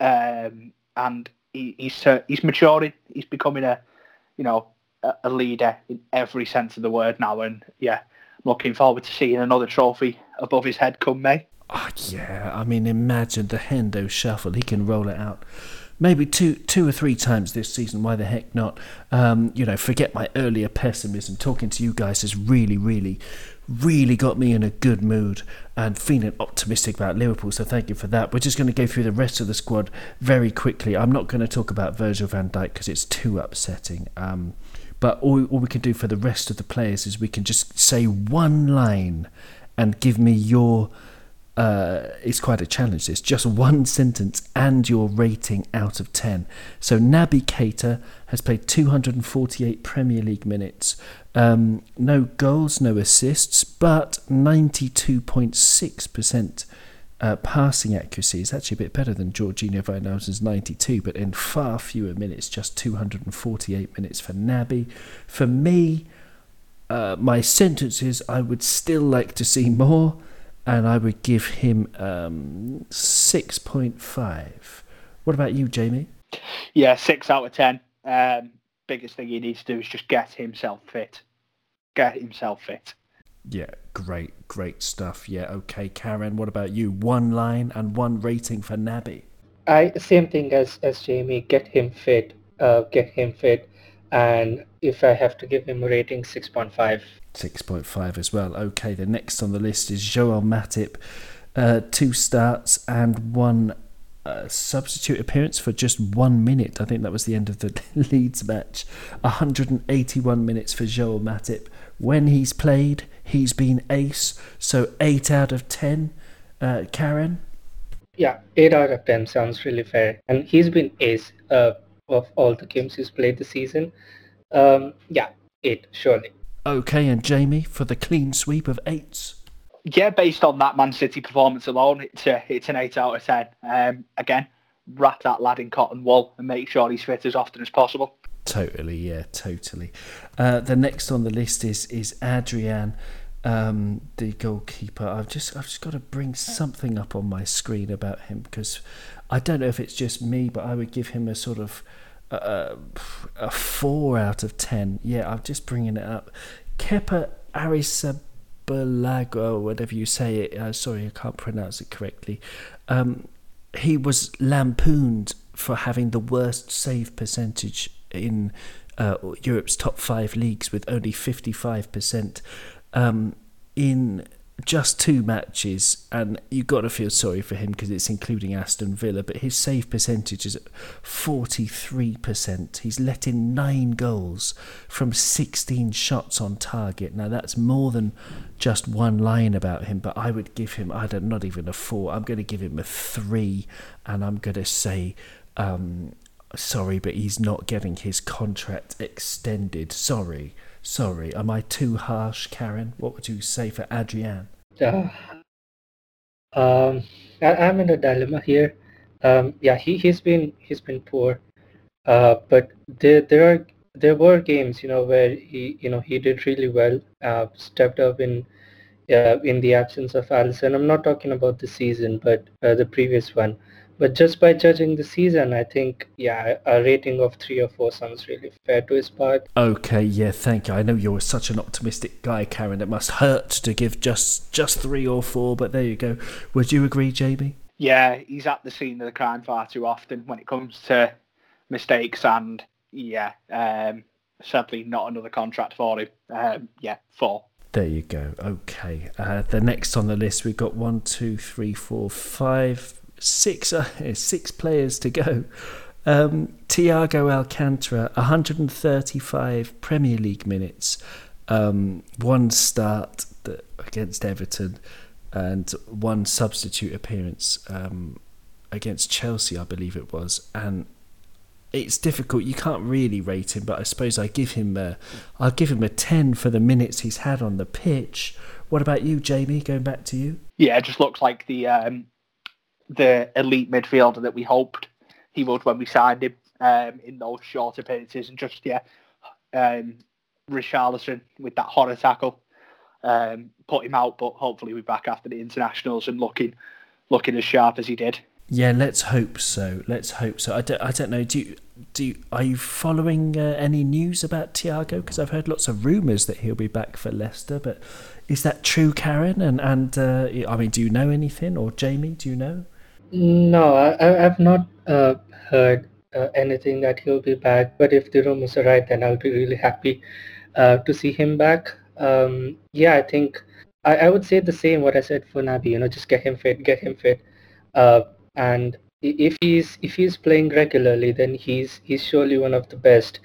Um, and he, he's uh, he's maturing. He's becoming a you know a, a, leader in every sense of the word now. And yeah, I'm looking forward to seeing another trophy above his head come May. Oh, yeah, I mean, imagine the Hendo shuffle. He can roll it out maybe two two or three times this season. Why the heck not? Um, you know, forget my earlier pessimism. Talking to you guys has really, really, really got me in a good mood and feeling optimistic about Liverpool. So thank you for that. We're just going to go through the rest of the squad very quickly. I'm not going to talk about Virgil van Dijk because it's too upsetting. Um, but all, all we can do for the rest of the players is we can just say one line and give me your uh, it's quite a challenge. It's just one sentence and your rating out of 10. So Naby Keita has played 248 Premier League minutes. Um, no goals, no assists, but 92.6% uh, passing accuracy is actually a bit better than Georginio Wijnaldum's 92, but in far fewer minutes, just 248 minutes for Naby. For me, uh, my sentences, I would still like to see more and I would give him um, 6.5. What about you, Jamie? Yeah, 6 out of 10. Um, biggest thing he needs to do is just get himself fit. Get himself fit. Yeah, great, great stuff. Yeah, okay, Karan, what about you? One line and one rating for Naby. I same thing as as Jamie. Get him fit. Uh, get him fit. And if I have to give him a rating, 6.5. 6.5 as well. Okay, the next on the list is Joel Matip. Uh, two starts and one a substitute appearance for just one minute. I think that was the end of the Leeds match. 181 minutes for Joel Matip. When he's played, he's been ace. So eight out of ten. Uh, Karan. Yeah, eight out of ten sounds really fair, and he's been ace uh, of all the games he's played this season. Um, yeah, eight surely. Okay, and Jamie for the clean sweep of eights. Yeah, based on that Man City performance alone, it's a, it's an eight out of ten. Um, again, wrap that lad in cotton wool and make sure he's fit as often as possible. Totally, yeah, totally. Uh, the next on the list is is Adrian, um, the goalkeeper. I've just I've just got to bring something up on my screen about him because I don't know if it's just me, but I would give him a sort of a four out of ten. Yeah, I'm just bringing it up. Kepa Arrizabalaga, whatever you say it. Uh, sorry, I can't pronounce it correctly. Um, he was lampooned for having the worst save percentage in uh, Europe's top five leagues with only 55%. Um, in just two matches, and you've got to feel sorry for him because it's including Aston Villa, but his save percentage is at 43%. He's let in nine goals from 16 shots on target. Now, that's more than just one line about him, but I would give him, I don't, not even a four, I'm going to give him a three, and I'm going to say, um, sorry, but he's not getting his contract extended. Sorry. Sorry, am I too harsh, Karan? What would you say for Adrian? Uh, um, I, I'm in a dilemma here. Um, yeah, he he's been he's been poor, uh, but there there are there were games you know where he you know he did really well, uh, stepped up in uh, in the absence of Alisson. I'm not talking about the season, but uh, the previous one. But just by judging the season, I think, yeah, a rating of three or four sounds really fair to his part. Okay, yeah, thank you. I know you're such an optimistic guy, Karan. It must hurt to give just just three or four, but there you go. Would you agree, Jamie? Yeah, he's at the scene of the crime far too often when it comes to mistakes, and yeah, um, sadly, not another contract for him. Um, yeah, four. There you go. Okay. Uh, the next on the list, we've got one, two, three, four, five, six uh, six players to go. Um, Thiago Alcantara, 135 Premier League minutes, um, one start against Everton, and one substitute appearance um, against Chelsea, I believe it was. And it's difficult. You can't really rate him, but I suppose I give him a, I'll give him a 10 for the minutes he's had on the pitch. What about you, Jamie? Going back to you. Yeah, it just looks like the um, the elite midfielder that we hoped he would when we signed him um, in those short appearances. And just, yeah, um, Richarlison with that horror tackle um, put him out, but hopefully we're back after the internationals and looking looking as sharp as he did. Yeah, let's hope so. Let's hope so. I don't, I don't know. Do you, do you, are you following uh, any news about Thiago? Because I've heard lots of rumours that he'll be back for Leicester, but is that true, Karan? And and uh, I mean, do you know anything, or Jamie? Do you know? No, I, I've not uh, heard uh, anything that he'll be back. But if the rumors are right, then I'll be really happy uh, to see him back. Um, yeah, I think I, I would say the same what I said for Naby. You know, just get him fit, get him fit, uh, and if he's if he's playing regularly, then he's he's surely one of the best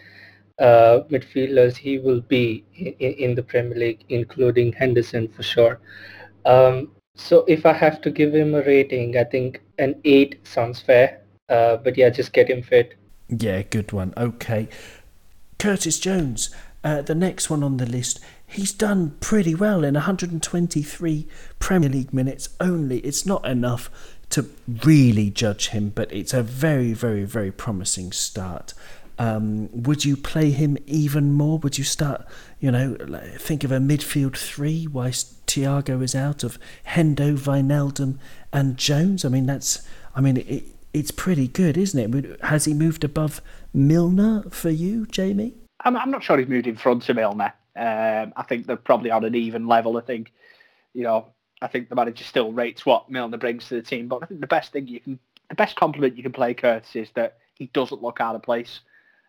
uh, midfielders he will be in, in, the Premier League, including Henderson for sure. Um, so if I have to give him a rating, I think an eight sounds fair. Uh, but yeah, just get him fit. Yeah, good one. Okay. Curtis Jones, uh, the next one on the list. He's done pretty well in 123 Premier League minutes only. It's not enough to really judge him, but it's a very, very, very promising start. Um, would you play him even more? Would you start, you know, think of a midfield three whilst Thiago is out of Hendo, Wijnaldum, and Jones? I mean, that's, I mean, it, it's pretty good, isn't it? Has he moved above Milner for you, Jamie? I'm, I'm not sure he's moved in front of Milner. Um, I think they're probably on an even level. I think, you know, I think the manager still rates what Milner brings to the team. But I think the best thing you can, the best compliment you can play Curtis is that he doesn't look out of place.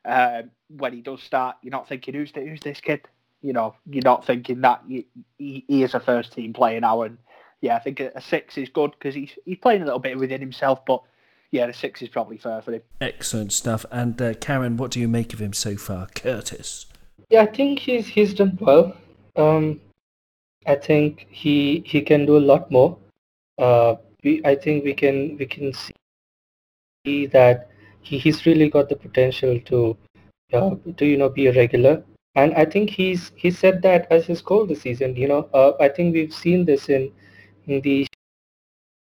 Um, when he does start, you're not thinking, who's, the, who's this kid? You know, you're not thinking that he, he, he is a first team player now. And yeah, I think a, a six is good because he's, he's playing a little bit within himself, but yeah, the six is probably fair for him. Excellent stuff. And uh, Karan, what do you make of him so far, Curtis? Yeah, I think he's he's done well. Um, I think he he can do a lot more. Uh, we I think we can we can see that he, he's really got the potential to uh, to you know be a regular. And I think he's he said that as his goal this season. You know, uh, I think we've seen this in in the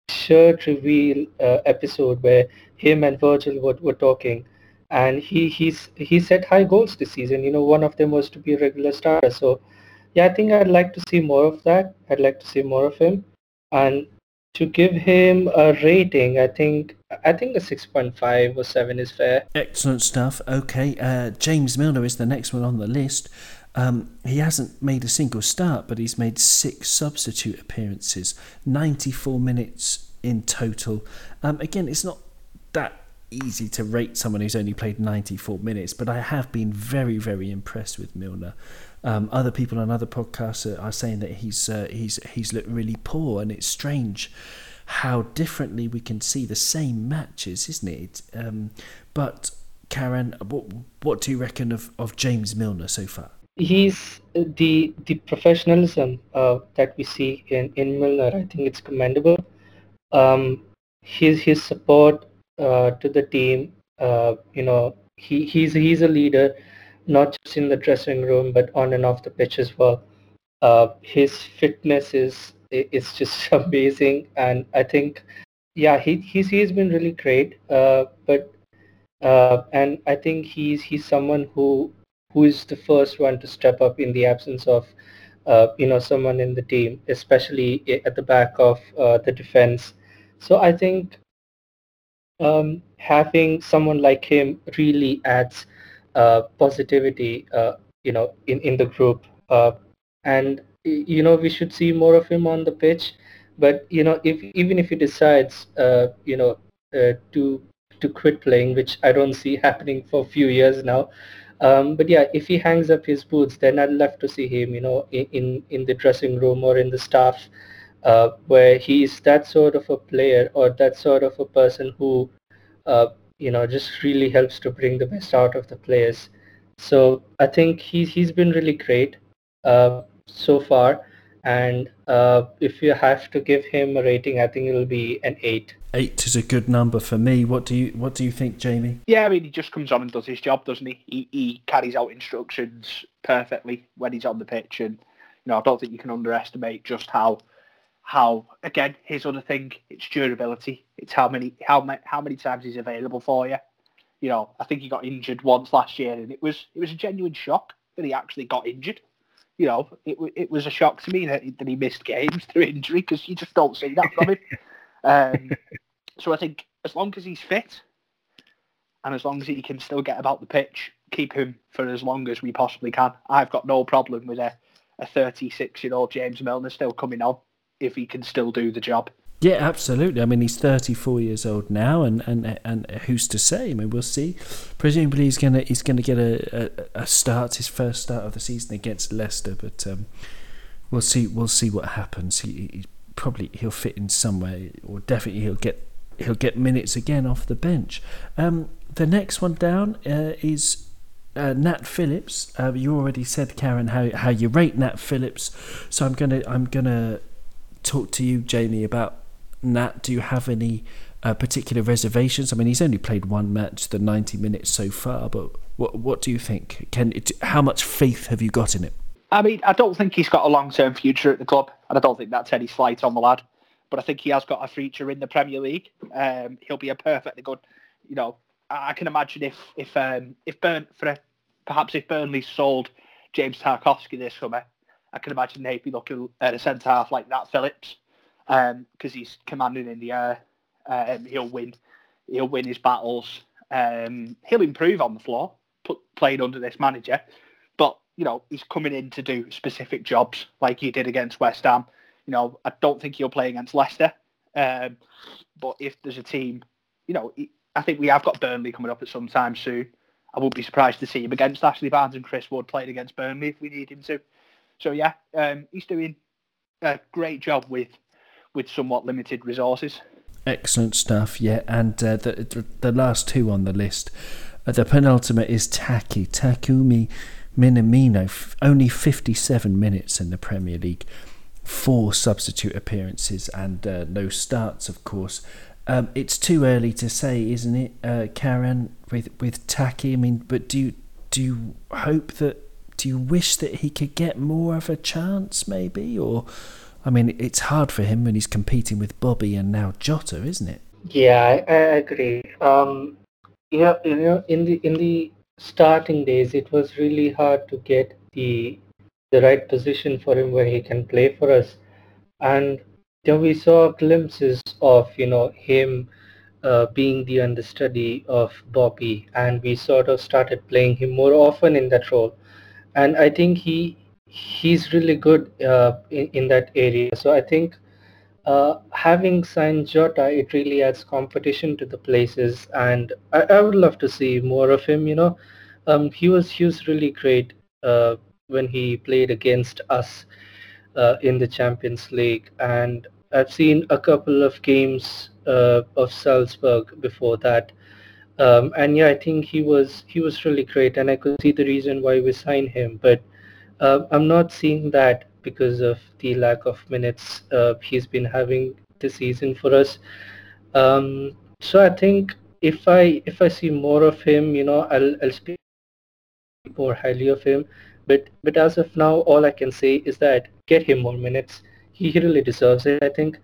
shirt reveal uh, episode where him and Virgil were, were talking and he he's he set high goals this season you know one of them was to be a regular starter so yeah i think i'd like to see more of that i'd like to see more of him and to give him a rating i think i think a 6.5 or 7 is fair excellent stuff okay uh, james milner is the next one on the list um, he hasn't made a single start, but he's made six substitute appearances, 94 minutes in total. Um, again, it's not that easy to rate someone who's only played 94 minutes, but I have been very, very impressed with Milner. Um, other people on other podcasts are, are saying that he's uh, he's he's looked really poor, and it's strange how differently we can see the same matches, isn't it? Um, but Karan, what what do you reckon of, of James Milner so far? He's the the professionalism uh, that we see in, in Milner. I think it's commendable. Um, his his support uh, to the team. Uh, you know, he, he's he's a leader, not just in the dressing room, but on and off the pitch as well. Uh, his fitness is is just amazing, and I think, yeah, he he's he's been really great. Uh, but uh, and I think he's he's someone who who is the first one to step up in the absence of uh, you know someone in the team, especially at the back of uh, the defense. So I think um, having someone like him really adds positivity, uh, you know, in, in the group. Uh, and, you know, we should see more of him on the pitch. But, you know, if even if he decides, uh, you know, uh, to to quit playing, which I don't see happening for a few years now. Um, but yeah, if he hangs up his boots, then I'd love to see him, you know, in, in the dressing room or in the staff uh, where he's that sort of a player or that sort of a person who, uh, you know, just really helps to bring the best out of the players. So I think he's he's been really great uh, so far. And uh, if you have to give him a rating, I think it'll be an eight. Eight is a good number for me. What do you What do you think, Jamie? Yeah, I mean, he just comes on and does his job, doesn't he? He, he carries out instructions perfectly when he's on the pitch, and you know, I don't think you can underestimate just how how again here's other thing it's durability. It's how many how many how many times he's available for you. You know i think he got injured once last year and it was it was a genuine shock that he actually got injured. You know it, it was a shock to me that, that he missed games through injury because you just don't see that from him. Um, so i think as long as he's fit and as long as he can still get about the pitch keep him for as long as we possibly can. I've got no problem with a a 36 year old James Milner still coming on if he can still do the job. Yeah, absolutely. I mean, he's 34 years old now, and, and and who's to say? I mean, we'll see. Presumably, he's gonna he's gonna get a, a, a start, his first start of the season against Leicester, but um, we'll see. We'll see what happens. He, he probably he'll fit in somewhere, or definitely he'll get he'll get minutes again off the bench. Um, the next one down uh, is uh, Nat Phillips. Uh, you already said, Karan, how how you rate Nat Phillips, so I'm gonna I'm gonna talk to you, Jamie, about Nat. Do you have any uh, particular reservations? I mean, he's only played one match, the 90 minutes so far, but what what do you think? Can it, how much faith have you got in it? I mean, I don't think he's got a long term future at the club, and I don't think that's any slight on the lad. But I think he has got a future in the Premier League. Um, he'll be a perfectly good, you know. I can imagine if if um, if Burn for perhaps if Burnley sold James Tarkowski this summer, I can imagine they'd be looking at a centre half like Nat Phillips because um, he's commanding in the air. Um, he'll win. He'll win his battles. Um, he'll improve on the floor, put, playing under this manager. But you know, he's coming in to do specific jobs like he did against West Ham. You know, I don't think he'll play against Leicester. Um, but if there's a team, you know, I think we have got Burnley coming up at some time soon. I wouldn't be surprised to see him against Ashley Barnes and Chris Wood playing against Burnley if we need him to. So yeah, um, he's doing a great job with with somewhat limited resources. Excellent stuff, yeah. And uh, the, the, the last two on the list, uh, the penultimate is Taki Takumi Minamino. F- only 57 minutes in the Premier League, four substitute appearances, and uh, no starts, of course. Um, it's too early to say, isn't it, uh, Karan? With with Taki, I mean, but do you do you hope that? Do you wish that he could get more of a chance, maybe, or? I mean, it's hard for him when he's competing with Bobby and now Jota, isn't it? Yeah, I, I agree. Um, yeah, you know, in the in the starting days, it was really hard to get the the right position for him where he can play for us, and then we saw glimpses of you know him uh, being the understudy of Bobby, and we sort of started playing him more often in that role, and I think he he's really good uh, in, in that area. So I think uh, having signed Jota, it really adds competition to the places, and I, I would love to see more of him. You know, um, he was he was really great uh, when he played against us uh, in the Champions League, and I've seen a couple of games uh, of Salzburg before that. Um, and yeah, I think he was he was really great, and I could see the reason why we signed him. But uh, I'm not seeing that because of the lack of minutes uh, he's been having this season for us. Um, so I think if I if I see more of him, you know, I'll I'll speak more highly of him. But but as of now, all I can say is that get him more minutes. He really deserves it, I think,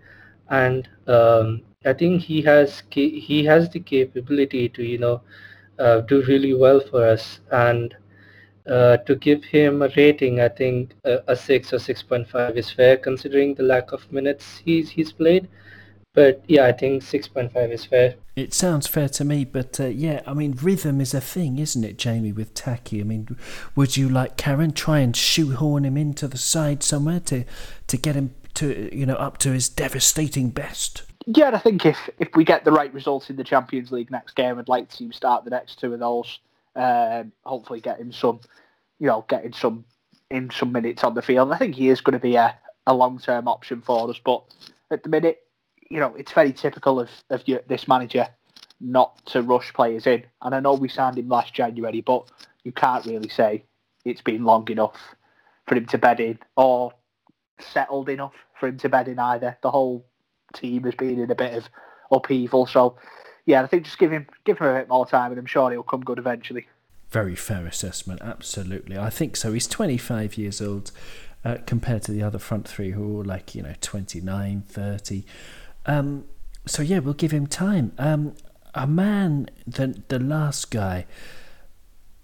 and um, I think he has he has the capability to you know uh, do really well for us and uh, to give him a rating, I think a, a six or six point five is fair, considering the lack of minutes he's he's played. But yeah, I think six point five is fair. It sounds fair to me, but uh, yeah, I mean, rhythm is a thing, isn't it, Jamie? With Taki, I mean, would you like Karan try and shoehorn him into the side somewhere to to get him to you know up to his devastating best? Yeah, I think if if we get the right results in the Champions League next game, I'd like to start the next two of those. Um, hopefully, getting some, you know, getting some in some minutes on the field. I think he is going to be a, a long term option for us. But at the minute, you know, it's very typical of of your, this manager not to rush players in. And I know we signed him last January, but you can't really say it's been long enough for him to bed in or settled enough for him to bed in either. The whole team has been in a bit of upheaval. So yeah, I think just give him give him a bit more time, and I'm sure he'll come good eventually. Very fair assessment, absolutely. I think so. He's 25 years old uh, compared to the other front three who are all like, you know, 29, 30. Um, so, yeah, we'll give him time. Um, a man, the, the last guy,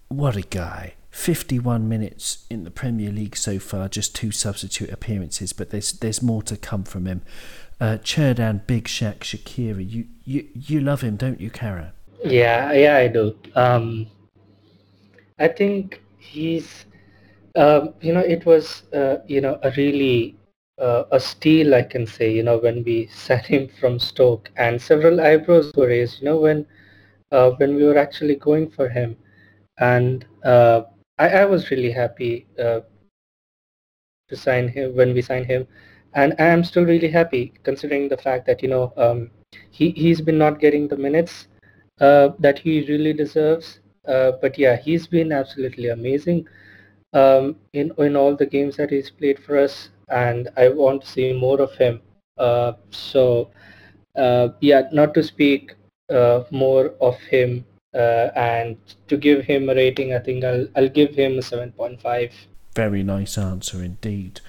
what a guy. 51 minutes in the Premier League so far, just two substitute appearances, but there's there's more to come from him. Uh, Xherdan Big Shaq Shaqiri, you, you you love him, don't you, Kara? Yeah, yeah, I do. Um, I think he's, um, you know, it was, uh, you know, a really uh, a steal, I can say, you know, when we sent him from Stoke, and several eyebrows were raised, you know, when uh, when we were actually going for him, and uh, I, I was really happy uh, to sign him when we signed him, and I am still really happy considering the fact that you know um, he he's been not getting the minutes uh, that he really deserves. Uh, but yeah, he's been absolutely amazing um, in in all the games that he's played for us, and I want to see more of him. Uh, so uh, yeah, not to speak uh, more of him uh, and to give him a rating, I think I'll I'll give him a seven point five. Very nice answer indeed,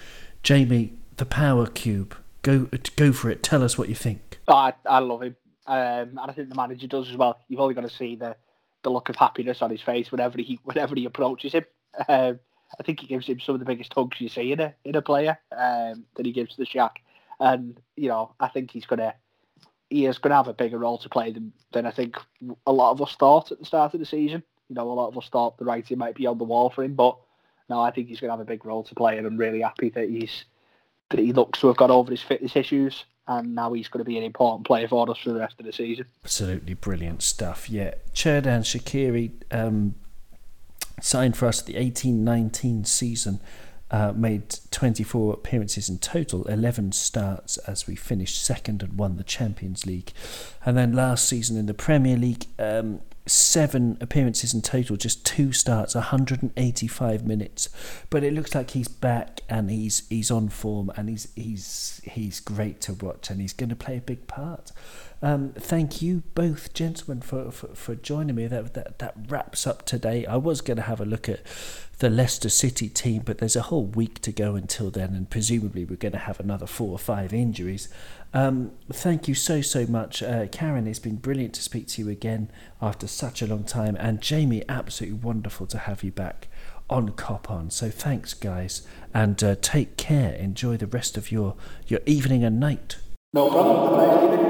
Jamie. The Power Cube. Go go for it. Tell us what you think. Oh, I I love him, um, and I think the manager does as well. You've only got to see the, the look of happiness on his face whenever he whenever he approaches him. Um, I think he gives him some of the biggest hugs you see in a in a player um, that he gives to the Shack, and you know I think he's gonna he is gonna have a bigger role to play than than I think a lot of us thought at the start of the season. You know, a lot of us thought the writing might be on the wall for him, but no, I think he's gonna have a big role to play, and I'm really happy that he's that he looks to have got over his fitness issues, and now he's going to be an important player for us for the rest of the season. Absolutely brilliant stuff. Yeah, Xherdan Shaqiri um, signed for us at the eighteen nineteen season. Uh, made 24 appearances in total, 11 starts as we finished second and won the Champions League. And then last season in the Premier League, um, seven appearances in total, just two starts, 185 minutes. But it looks like he's back and he's he's on form and he's he's he's great to watch and he's going to play a big part. Um, thank you both, gentlemen, for, for, for joining me. That, that that wraps up today. I was going to have a look at the Leicester City team, but there's a whole week to go until then, and presumably we're going to have another four or five injuries. Um, thank you so, so much. Uh, Karan, it's been brilliant to speak to you again after such a long time. And Jamie, absolutely wonderful to have you back on Cop On. So thanks, guys. And uh, take care. Enjoy the rest of your, your evening and night. No problem.